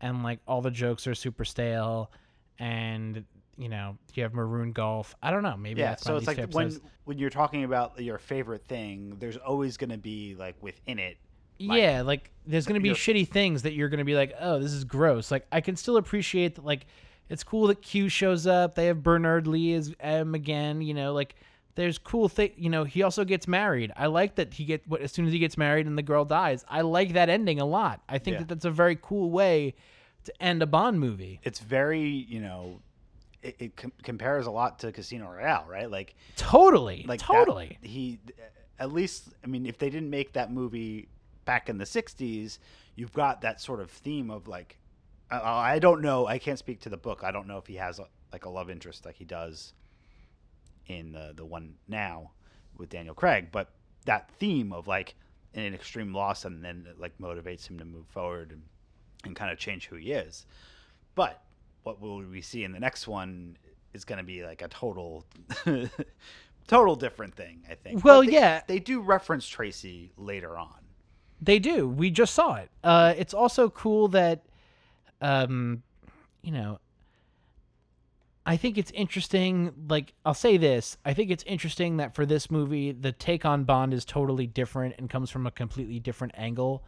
and like all the jokes are super stale and you know you have maroon golf i don't know maybe yeah, that's so it's like when when you're talking about your favorite thing, there's always going to be like within it like, yeah, like there's gonna be shitty things that you're gonna be like, oh, this is gross. Like I can still appreciate that. Like it's cool that Q shows up. They have Bernard Lee as M again. You know, like there's cool thing. You know, he also gets married. I like that he get what as soon as he gets married and the girl dies. I like that ending a lot. I think Yeah. that that's a very cool way to end a Bond movie. it's very you know it, it com- compares a lot to Casino Royale, right? Like Totally, like that- totally. he at least I mean if they didn't make that movie back in the 60s, you've got that sort of theme of like I, I don't know, I can't speak to the book. I don't know if he has a, like a love interest like he does in the the one now with Daniel Craig, but that theme of like an extreme loss and then it like motivates him to move forward and, and kind of change who he is. But what will we see in the next one is going to be like a total total different thing, I think. Well, they- yeah. They do reference Tracy later on. They do. We just saw it. Uh, it's also cool that, um, you know, I think it's interesting. Like, I'll say this I think it's interesting that for this movie, the take on Bond is totally different and comes from a completely different angle.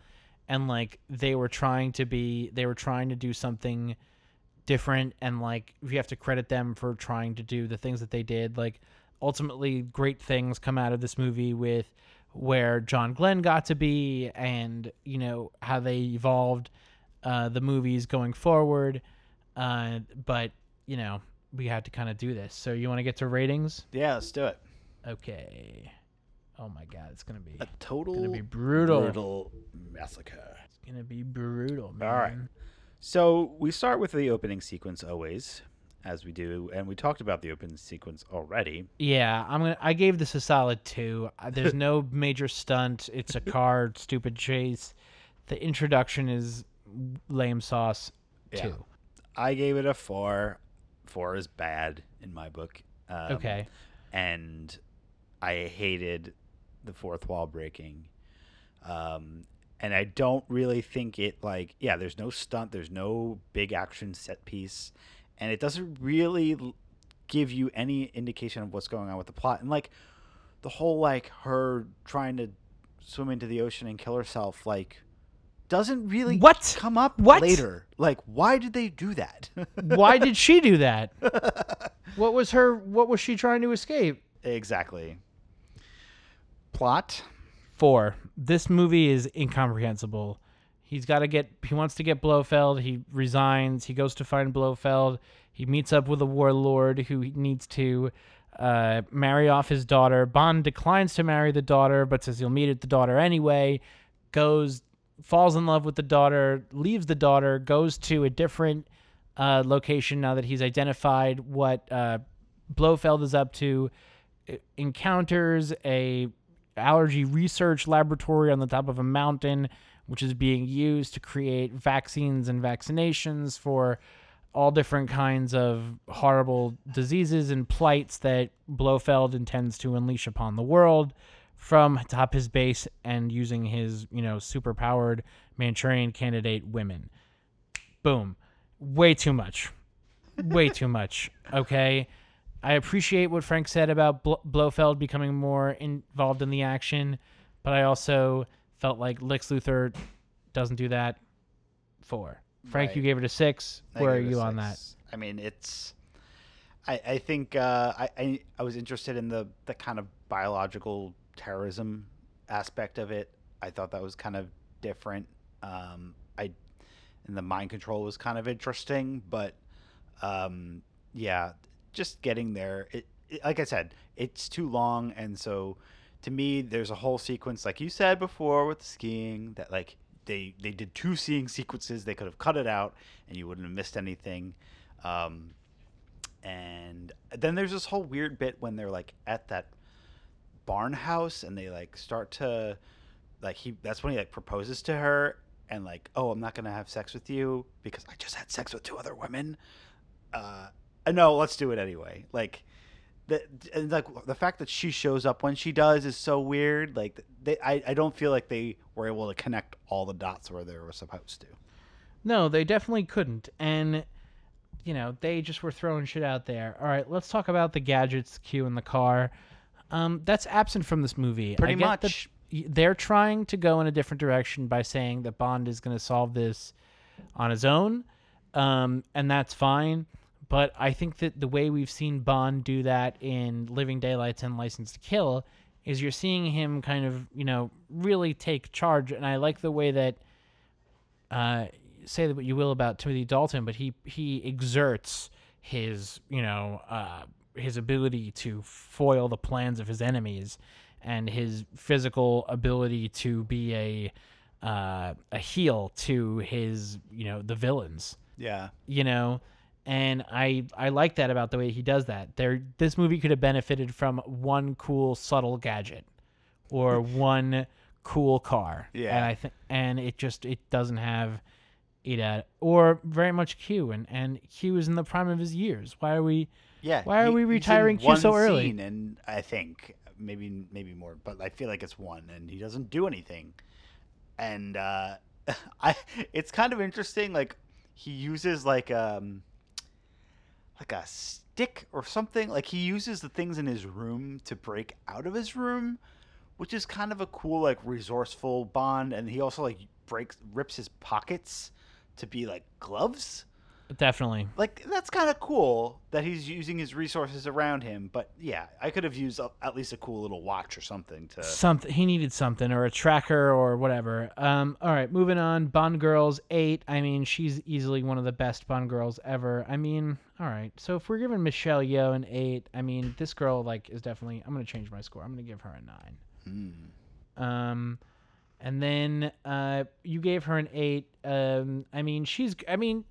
And, like, they were trying to be, they were trying to do something different. And, like, we have to credit them for trying to do the things that they did. Like, ultimately, great things come out of this movie with where John Glen got to be and, you know, how they evolved uh, the movies going forward. Uh, but, you know, we had to kind of do this. So you want to get to ratings? Yeah, let's do it. Okay. Oh my god, it's gonna be A total gonna be brutal. brutal massacre. it's gonna be brutal, man. All right. So we start with the opening sequence always, as we do, and we talked about the opening sequence already. Yeah, I'm gonna. I gave this a solid two. Uh, There's no major stunt. It's a car stupid chase. The introduction is lame sauce. Yeah. Two. I gave it a four. Four is bad in my book. Um, Okay. And I hated the fourth wall breaking. Um, and I don't really think it like yeah. There's no stunt. There's no big action set piece, and it doesn't really give you any indication of what's going on with the plot. And like the whole like her trying to swim into the ocean and kill herself like doesn't really What? come up What? later. Like why did they do that? Why did she do that? What was her? What was she trying to escape? exactly. Plot. Four. This movie is incomprehensible. He's got to get. He wants to get Blofeld. He resigns. He goes to find Blofeld. He meets up with a warlord who he needs to uh, marry off his daughter. Bond declines to marry the daughter, but says he'll meet at the daughter anyway. Goes, falls in love with the daughter, leaves the daughter, goes to a different uh, location now that he's identified what uh, Blofeld is up to. Encounters a allergy research laboratory on the top of a mountain, which is being used to create vaccines and vaccinations for all different kinds of horrible diseases and plights that Blofeld intends to unleash upon the world from atop his base and using his, you know, super powered Manchurian candidate women. Boom. Way too much. Way too much. Okay. I appreciate what Frank said about Bl- Blofeld becoming more involved in the action, but I also felt like Lex Luthor doesn't do that. Four. Frank, Right. you gave it a six. I Where are you on that? I mean, it's. I I think uh, I, I I was interested in the the kind of biological terrorism aspect of it. I thought that was kind of different. Um, I and the mind control was kind of interesting, but um, yeah, just getting there. It, it like I said, it's too long, and so to me, there's a whole sequence, like you said before, with skiing that like they they did two skiing sequences. They could have cut it out, and you wouldn't have missed anything. Um, and then there's this whole weird bit when they're like at that barn house, and they like start to like he. That's when he like proposes to her, and like, oh, I'm not gonna have sex with you because I just had sex with two other women. Uh, no, let's do it anyway. Like the and like the fact that she shows up when she does is so weird. Like they, I, I don't feel like they were able to connect all the dots where they were supposed to. No, they definitely couldn't. And, you know, they just were throwing shit out there. All right, let's talk about the gadgets queue in the car. Um, that's absent from this movie. Pretty much. y- they're trying to go in a different direction by saying that Bond is going to solve this on his own, um, and that's fine. But I think that the way we've seen Bond do that in Living Daylights and License to Kill is you're seeing him kind of, you know, really take charge. And I like the way that uh, say what you will about Timothy Dalton, but he he exerts his you know uh, his ability to foil the plans of his enemies, and his physical ability to be a uh, a heel to his you know the villains. Yeah. You know. And I, I like that about the way he does that. There, this movie could have benefited from one cool subtle gadget, or one cool car. Yeah. And I think, and it just it doesn't have it at or very much Q, and and Q is in the prime of his years. Why are we? Yeah. Why are we retiring Q so early? and I think maybe maybe more, but I feel like it's one, and he doesn't do anything. And uh, I, it's kind of interesting. Like he uses like um, like a stick or something. Like he uses the things in his room to break out of his room, which is kind of a cool like resourceful bond. And he also like breaks rips his pockets to be like gloves Definitely. like that's kind of cool that he's using his resources around him but yeah i could have used a, at least a cool little watch or something to Something he needed something or a tracker or whatever. Um, all right, moving on. Bond girls eight. I mean, she's easily one of the best Bond girls ever. I mean, all right. So if we're giving Michelle Yeoh an eight, I mean, this girl like is definitely. I'm gonna change my score. I'm gonna give her a nine. Um, and then uh, you gave her an eight. Um, I mean, she's. I mean,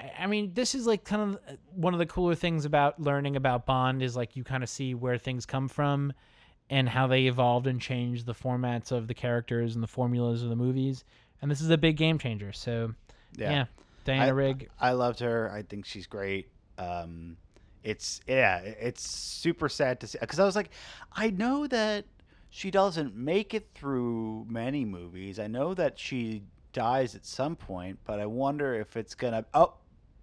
I- mean, this is like kind of uh, one of the cooler things about learning about Bond is like you kind of see where things come from and how they evolved and changed the formats of the characters and the formulas of the movies. And this is a big game changer. So, yeah, Diana I- Rigg. I loved her. I think she's great. Um, it's yeah, it's super sad to see because I was like, I know that she doesn't make it through many movies. I know that she dies at some point, but I wonder if it's gonna. Oh,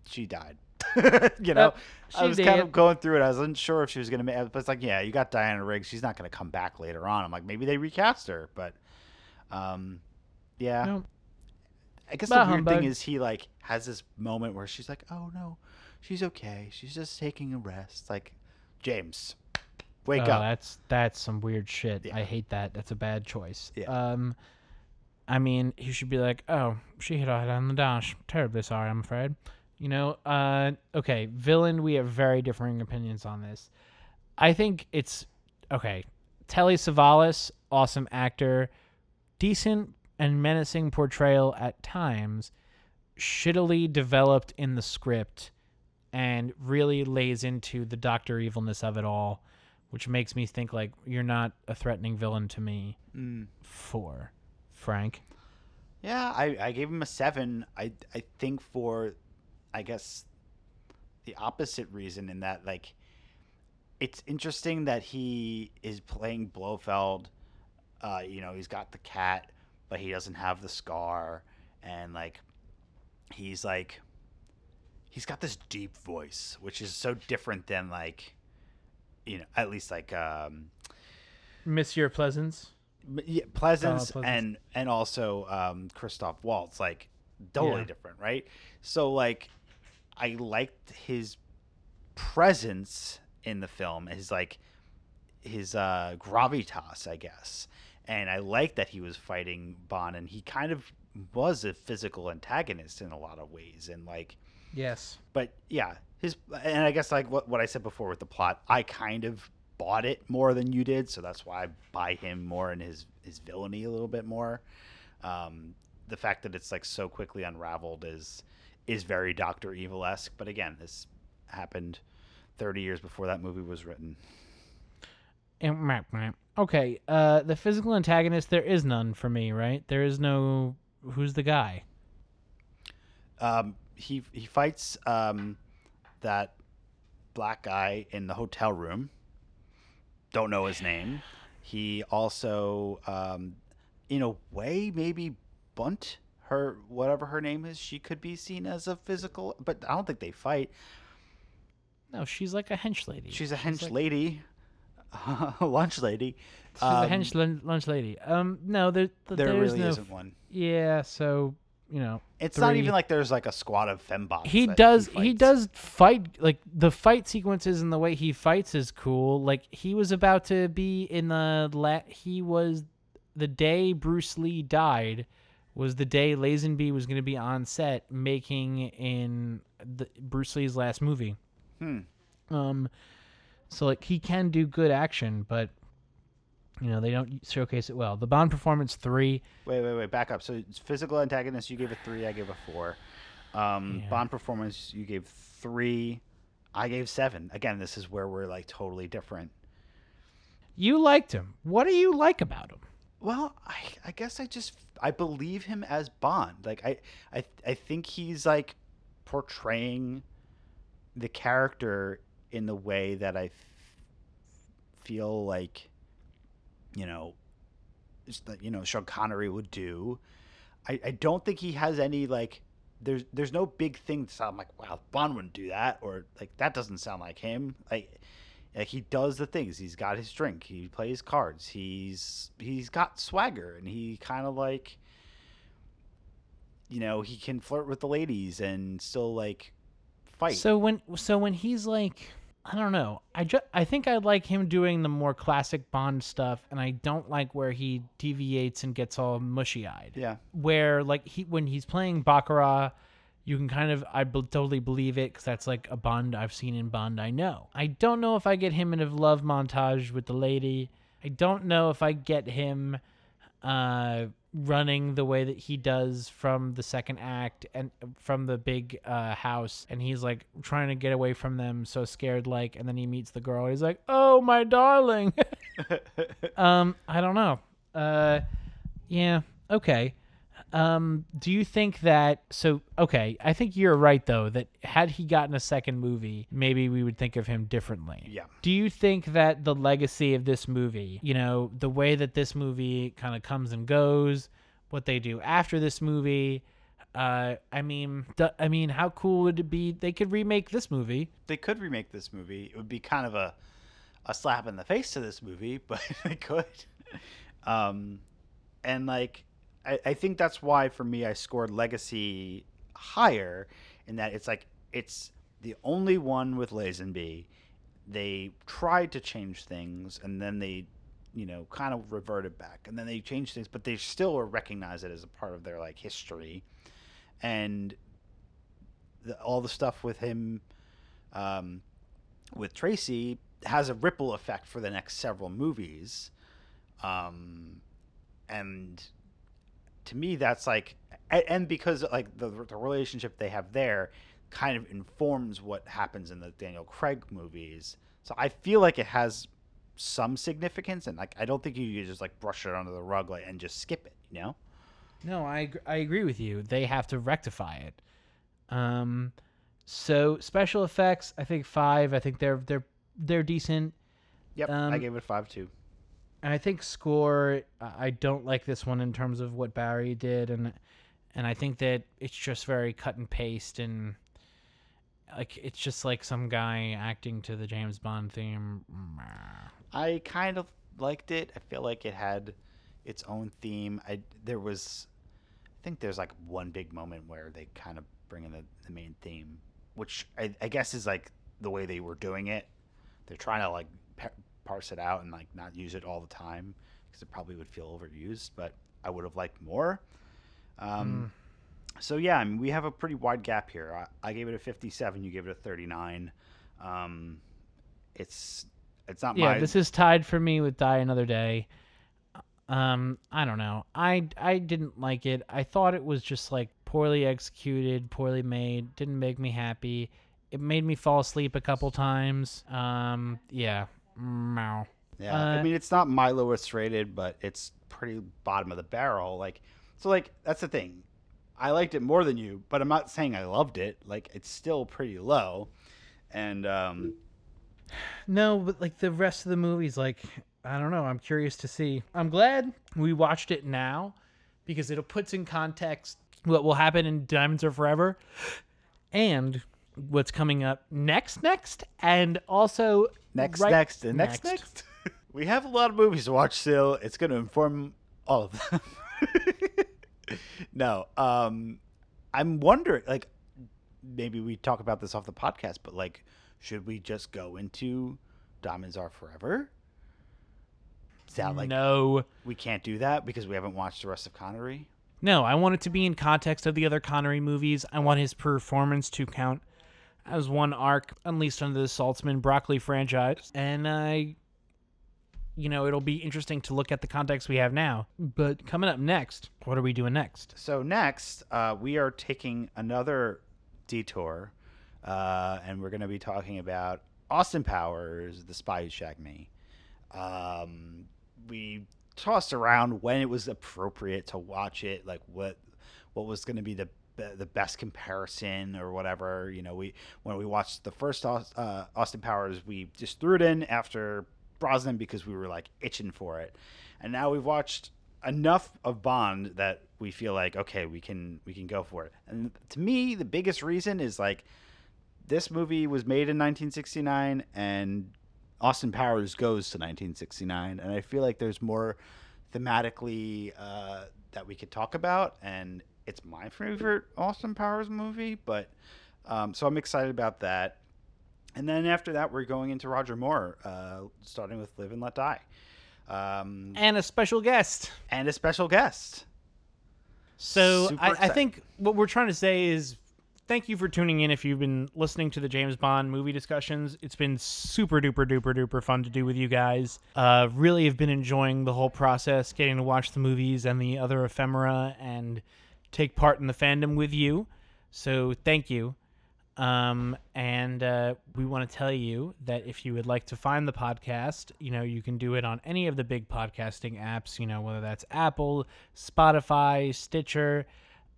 she died. you know, I was kind of going through it. I wasn't sure if she was gonna make. But it's like, yeah, you got Diana Riggs. She's not gonna come back later on. I'm like, maybe they recast her, but, um, yeah. No. I guess Bah the weird humbug. thing is he like has this moment where she's like, "Oh no, she's okay. She's just taking a rest." Like, James, wake oh, up. That's that's some weird shit. Yeah. I hate that. That's a bad choice. Yeah. Um, I mean, he should be like, "Oh, she hit her head on the dash. Terribly sorry, I'm afraid." You know. Uh, okay, villain. We have very differing opinions on this. I think it's okay. Telly Savalas, awesome actor, decent and menacing portrayal at times, shittily developed in the script, and really lays into the Doctor evilness of it all, which makes me think like you're not a threatening villain to me. Mm. For Frank, Yeah, I, I gave him a seven. I I think for, I guess, the opposite reason in that like, it's interesting that he is playing Blofeld. Uh, you know, he's got the cat, but he doesn't have the scar, and like, he's like, he's got this deep voice, which is so different than like, you know, at least like um, Monsieur Pleasence. Yeah, Pleasence, Pleasence. and and also um, Christoph Waltz, like totally Yeah. different, right? So like, I liked his presence in the film, his like his uh, gravitas, I guess, and I liked that he was fighting Bond, and he kind of was a physical antagonist in a lot of ways, and like Yes. but yeah, his and I guess like what what I said before with the plot, I kind of bought it more than you did, so that's why I buy him more and his his villainy a little bit more. Um, the fact that it's like so quickly unraveled is is very Doctor Evil esque, but again, this happened thirty years before that movie was written. Okay. Uh, the physical antagonist. There is none for me. Right. There is no. Who's the guy? Um, he he fights um, that black guy in the hotel room. Don't know his name. He also, um, in a way, maybe Bunt her whatever her name is. She could be seen as a physical, but I don't think they fight. No, she's like a hench lady. She's a hench like- lady, lunch lady. She's a Um, hench lunch lady. Um, no, there, th- There there's really no. isn't one. Yeah, so you know, It's not even like there's like a squad of fembots. he does. He, fights. does fight like the fight sequences and the way he fights is cool. Like he was about to be in the la- He was the day Bruce Lee died was the day Lazenby was going to be on set making in the Bruce Lee's last movie. Hmm. Um, so like he can do good action, but you know they don't showcase it well. The Bond performance three. Wait, wait, wait. Back up. So it's physical antagonist, you gave a three. I gave a four. Um, Yeah. Bond performance, you gave three. I gave seven. Again, this is where we're like totally different. You liked him. What do you like about him? Well, I, I guess I just I believe him as Bond. Like I, I I think he's like portraying the character in the way that I f- feel like you know you know Sean Connery would do. I, I don't think he has any like there's there's no big thing to sound like wow Bond wouldn't do that or like that doesn't sound like him. Like like he does the things. He's got his drink. He plays cards. He's he's got swagger and he kind of like you know he can flirt with the ladies and still like fight. So when so when he's like I don't know. I just I think I like him doing the more classic Bond stuff and I don't like where he deviates and gets all mushy-eyed. yeah Where like he when he's playing Baccarat, you can kind of I totally believe it cuz that's like a Bond I've seen in Bond I know. I don't know if I get him in a love montage with the lady. I don't know if I get him uh, running the way that he does from the second act and from the big uh, house, and he's like trying to get away from them, so scared, like, and then he meets the girl. He's like, "Oh, my darling." um, I don't know. Uh, yeah, okay. Um, do you think that so okay, I think you're right though that had he gotten a second movie, maybe we would think of him differently. Yeah. Do you think that the legacy of this movie, you know, the way that this movie kind of comes and goes, what they do after this movie, uh, I mean, I mean, how cool would it be? They could remake this movie. They could remake this movie. It would be kind of a a slap in the face to this movie, but they could. Um, and like, I, I think that's why for me I scored Legacy higher, in that it's like it's the only one with Lazenby. They tried to change things, and then they, you know, kind of reverted back, and then they changed things, but they still recognize it as a part of their like history, and the, all the stuff with him, um, with Tracy has a ripple effect for the next several movies, um, and to me that's like, and because like the the relationship they have there kind of informs what happens in the Daniel Craig movies. So I feel like it has some significance, and like I don't think you just like brush it under the rug like and just skip it, you know? No, I I agree with you. They have to rectify it. Um, so special effects, I think five. I think they're they're they're decent. Yep, I Um, gave it five too. And I think score. I don't like this one in terms of what Barry did, and and I think that it's just very cut and paste, and like it's just like some guy acting to the James Bond theme. I kind of liked it. I feel like it had its own theme. I there was, I think there's like one big moment where they kind of bring in the, the main theme, which I, I guess is like the way they were doing it. They're trying to like parse it out and like not use it all the time because it probably would feel overused. But I would have liked more. Um, So yeah, I mean we have a pretty wide gap here. I, I gave it a 57. You gave it a 39. Um, it's it's not yeah, my this is tied for me with Die Another Day. Um, I don't know. I I didn't like it. I thought it was just like poorly executed, poorly made. Didn't make me happy. It made me fall asleep a couple times. Um, yeah. Meow. Yeah, Uh, I mean it's not my lowest rated, but it's pretty bottom of the barrel. Like, so like that's the thing. I liked it more than you, but I'm not saying I loved it. Like, it's still pretty low, and um, No, but like the rest of the movies, like I don't know. I'm curious to see. I'm glad we watched it now because it'll puts in context what will happen in Diamonds Are Forever and what's coming up next, next, and also next, right- next, and next, next. we have a lot of movies to watch still. It's going to inform all of them. no, um, I'm wondering, like, maybe we talk about this off the podcast, but like, should we just go into Diamonds Are Forever? Sound like no, we can't do that because we haven't watched the rest of Connery. no. I want it to be in context of the other Connery movies. I want his performance to count as one arc unleashed under the Saltzman Broccoli franchise, and I. You know, it'll be interesting to look at the context we have now. But coming up next, what are we doing next? So next, uh, we are taking another detour, uh, and we're going to be talking about Austin Powers, The Spy Who Shagged Me. Um, we tossed around when it was appropriate to watch it, like what what was going to be the the best comparison or whatever. You know, we when we watched the first uh, Austin Powers, we just threw it in after Brosnan because we were like itching for it, and now we've watched enough of Bond that we feel like okay, we can we can go for it. And to me, the biggest reason is like this movie was made in 1969 and Austin Powers goes to 1969 and I feel like there's more thematically uh, that we could talk about and it's my favorite Austin Powers movie but um, so I'm excited about that and then after that we're going into Roger Moore uh, starting with Live and Let Die um, And a special guest. and a special guest So I, I think what we're trying to say is thank you for tuning in. If you've been listening to the James Bond movie discussions, it's been super duper duper duper fun to do with you guys. Uh, really have been enjoying the whole process, getting to watch the movies and the other ephemera and take part in the fandom with you. So thank you. Um, and uh, we want to tell you that if you would like to find the podcast, you know, you can do it on any of the big podcasting apps, you know, whether that's Apple, Spotify, Stitcher.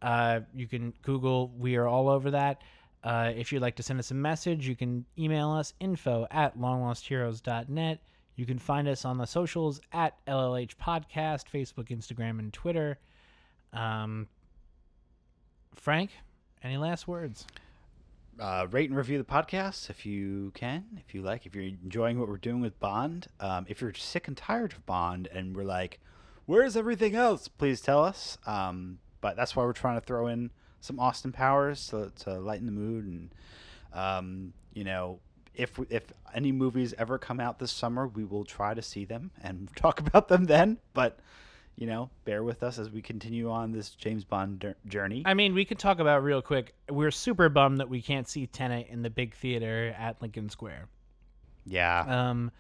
Uh, you can Google, we are all over that. Uh, if you'd like to send us a message, you can email us info at longlostheroes.net. You can find us on the socials at LLH Podcast, Facebook, Instagram, and Twitter. Um, Frank, any last words? uh, rate and review the podcast if you can, if you like, if you're enjoying what we're doing with Bond. Um, if you're sick and tired of Bond and we're like, where's everything else? Please tell us. Um, but that's why we're trying to throw in some Austin Powers to, to lighten the mood. And, um, you know, if, if any movies ever come out this summer, we will try to see them and talk about them then. But you know, bear with us as we continue on this James Bond der- journey. I mean, we could talk about real quick. We're super bummed that we can't see Tenet in the big theater at Lincoln Square. yeah. Um,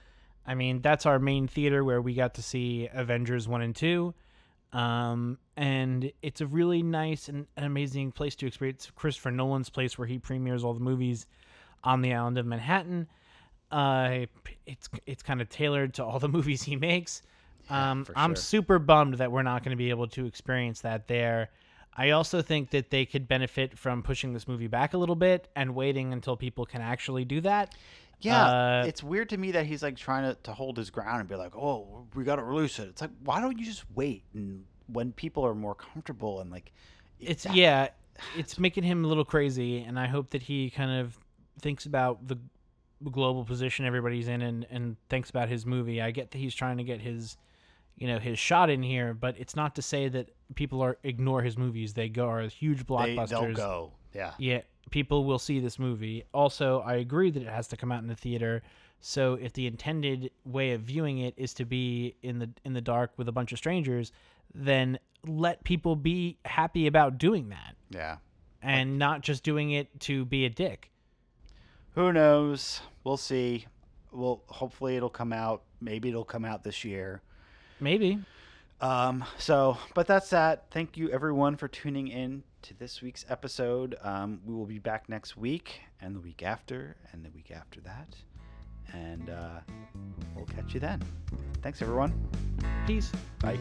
I mean, that's our main theater where we got to see Avengers 1 and 2. Um, and it's a really nice and an amazing place to experience Christopher Nolan's place where he premieres all the movies on the island of Manhattan. Uh, it's it's kind of tailored to all the movies he makes. Um, I'm sure. super bummed that we're not going to be able to experience that there. I also think that they could benefit from pushing this movie back a little bit and waiting until people can actually do that. Yeah, Uh, it's weird to me that he's like trying to, to hold his ground and be like, "Oh, we got to release it." It's like, why don't you just wait and when people are more comfortable and like, it's that- yeah it's making him a little crazy and i hope that he kind of thinks about the global position everybody's in and, and thinks about his movie i get that he's trying to get his you know his shot in here but it's not to say that people are ignore his movies they go are huge blockbusters they'll go. Yeah, yeah people will see this movie also i agree that it has to come out in the theater so if the intended way of viewing it is to be in the in the dark with a bunch of strangers then let people be happy about doing that yeah. and not just doing it to be a dick Who knows? We'll see. Well, hopefully it'll come out. Maybe it'll come out this year. Maybe Um, so, but that's that. Thank you everyone for tuning in to this week's episode. Um, we will be back next week and the week after and the week after that. And uh, we'll catch you then. Thanks, everyone. peace Bye.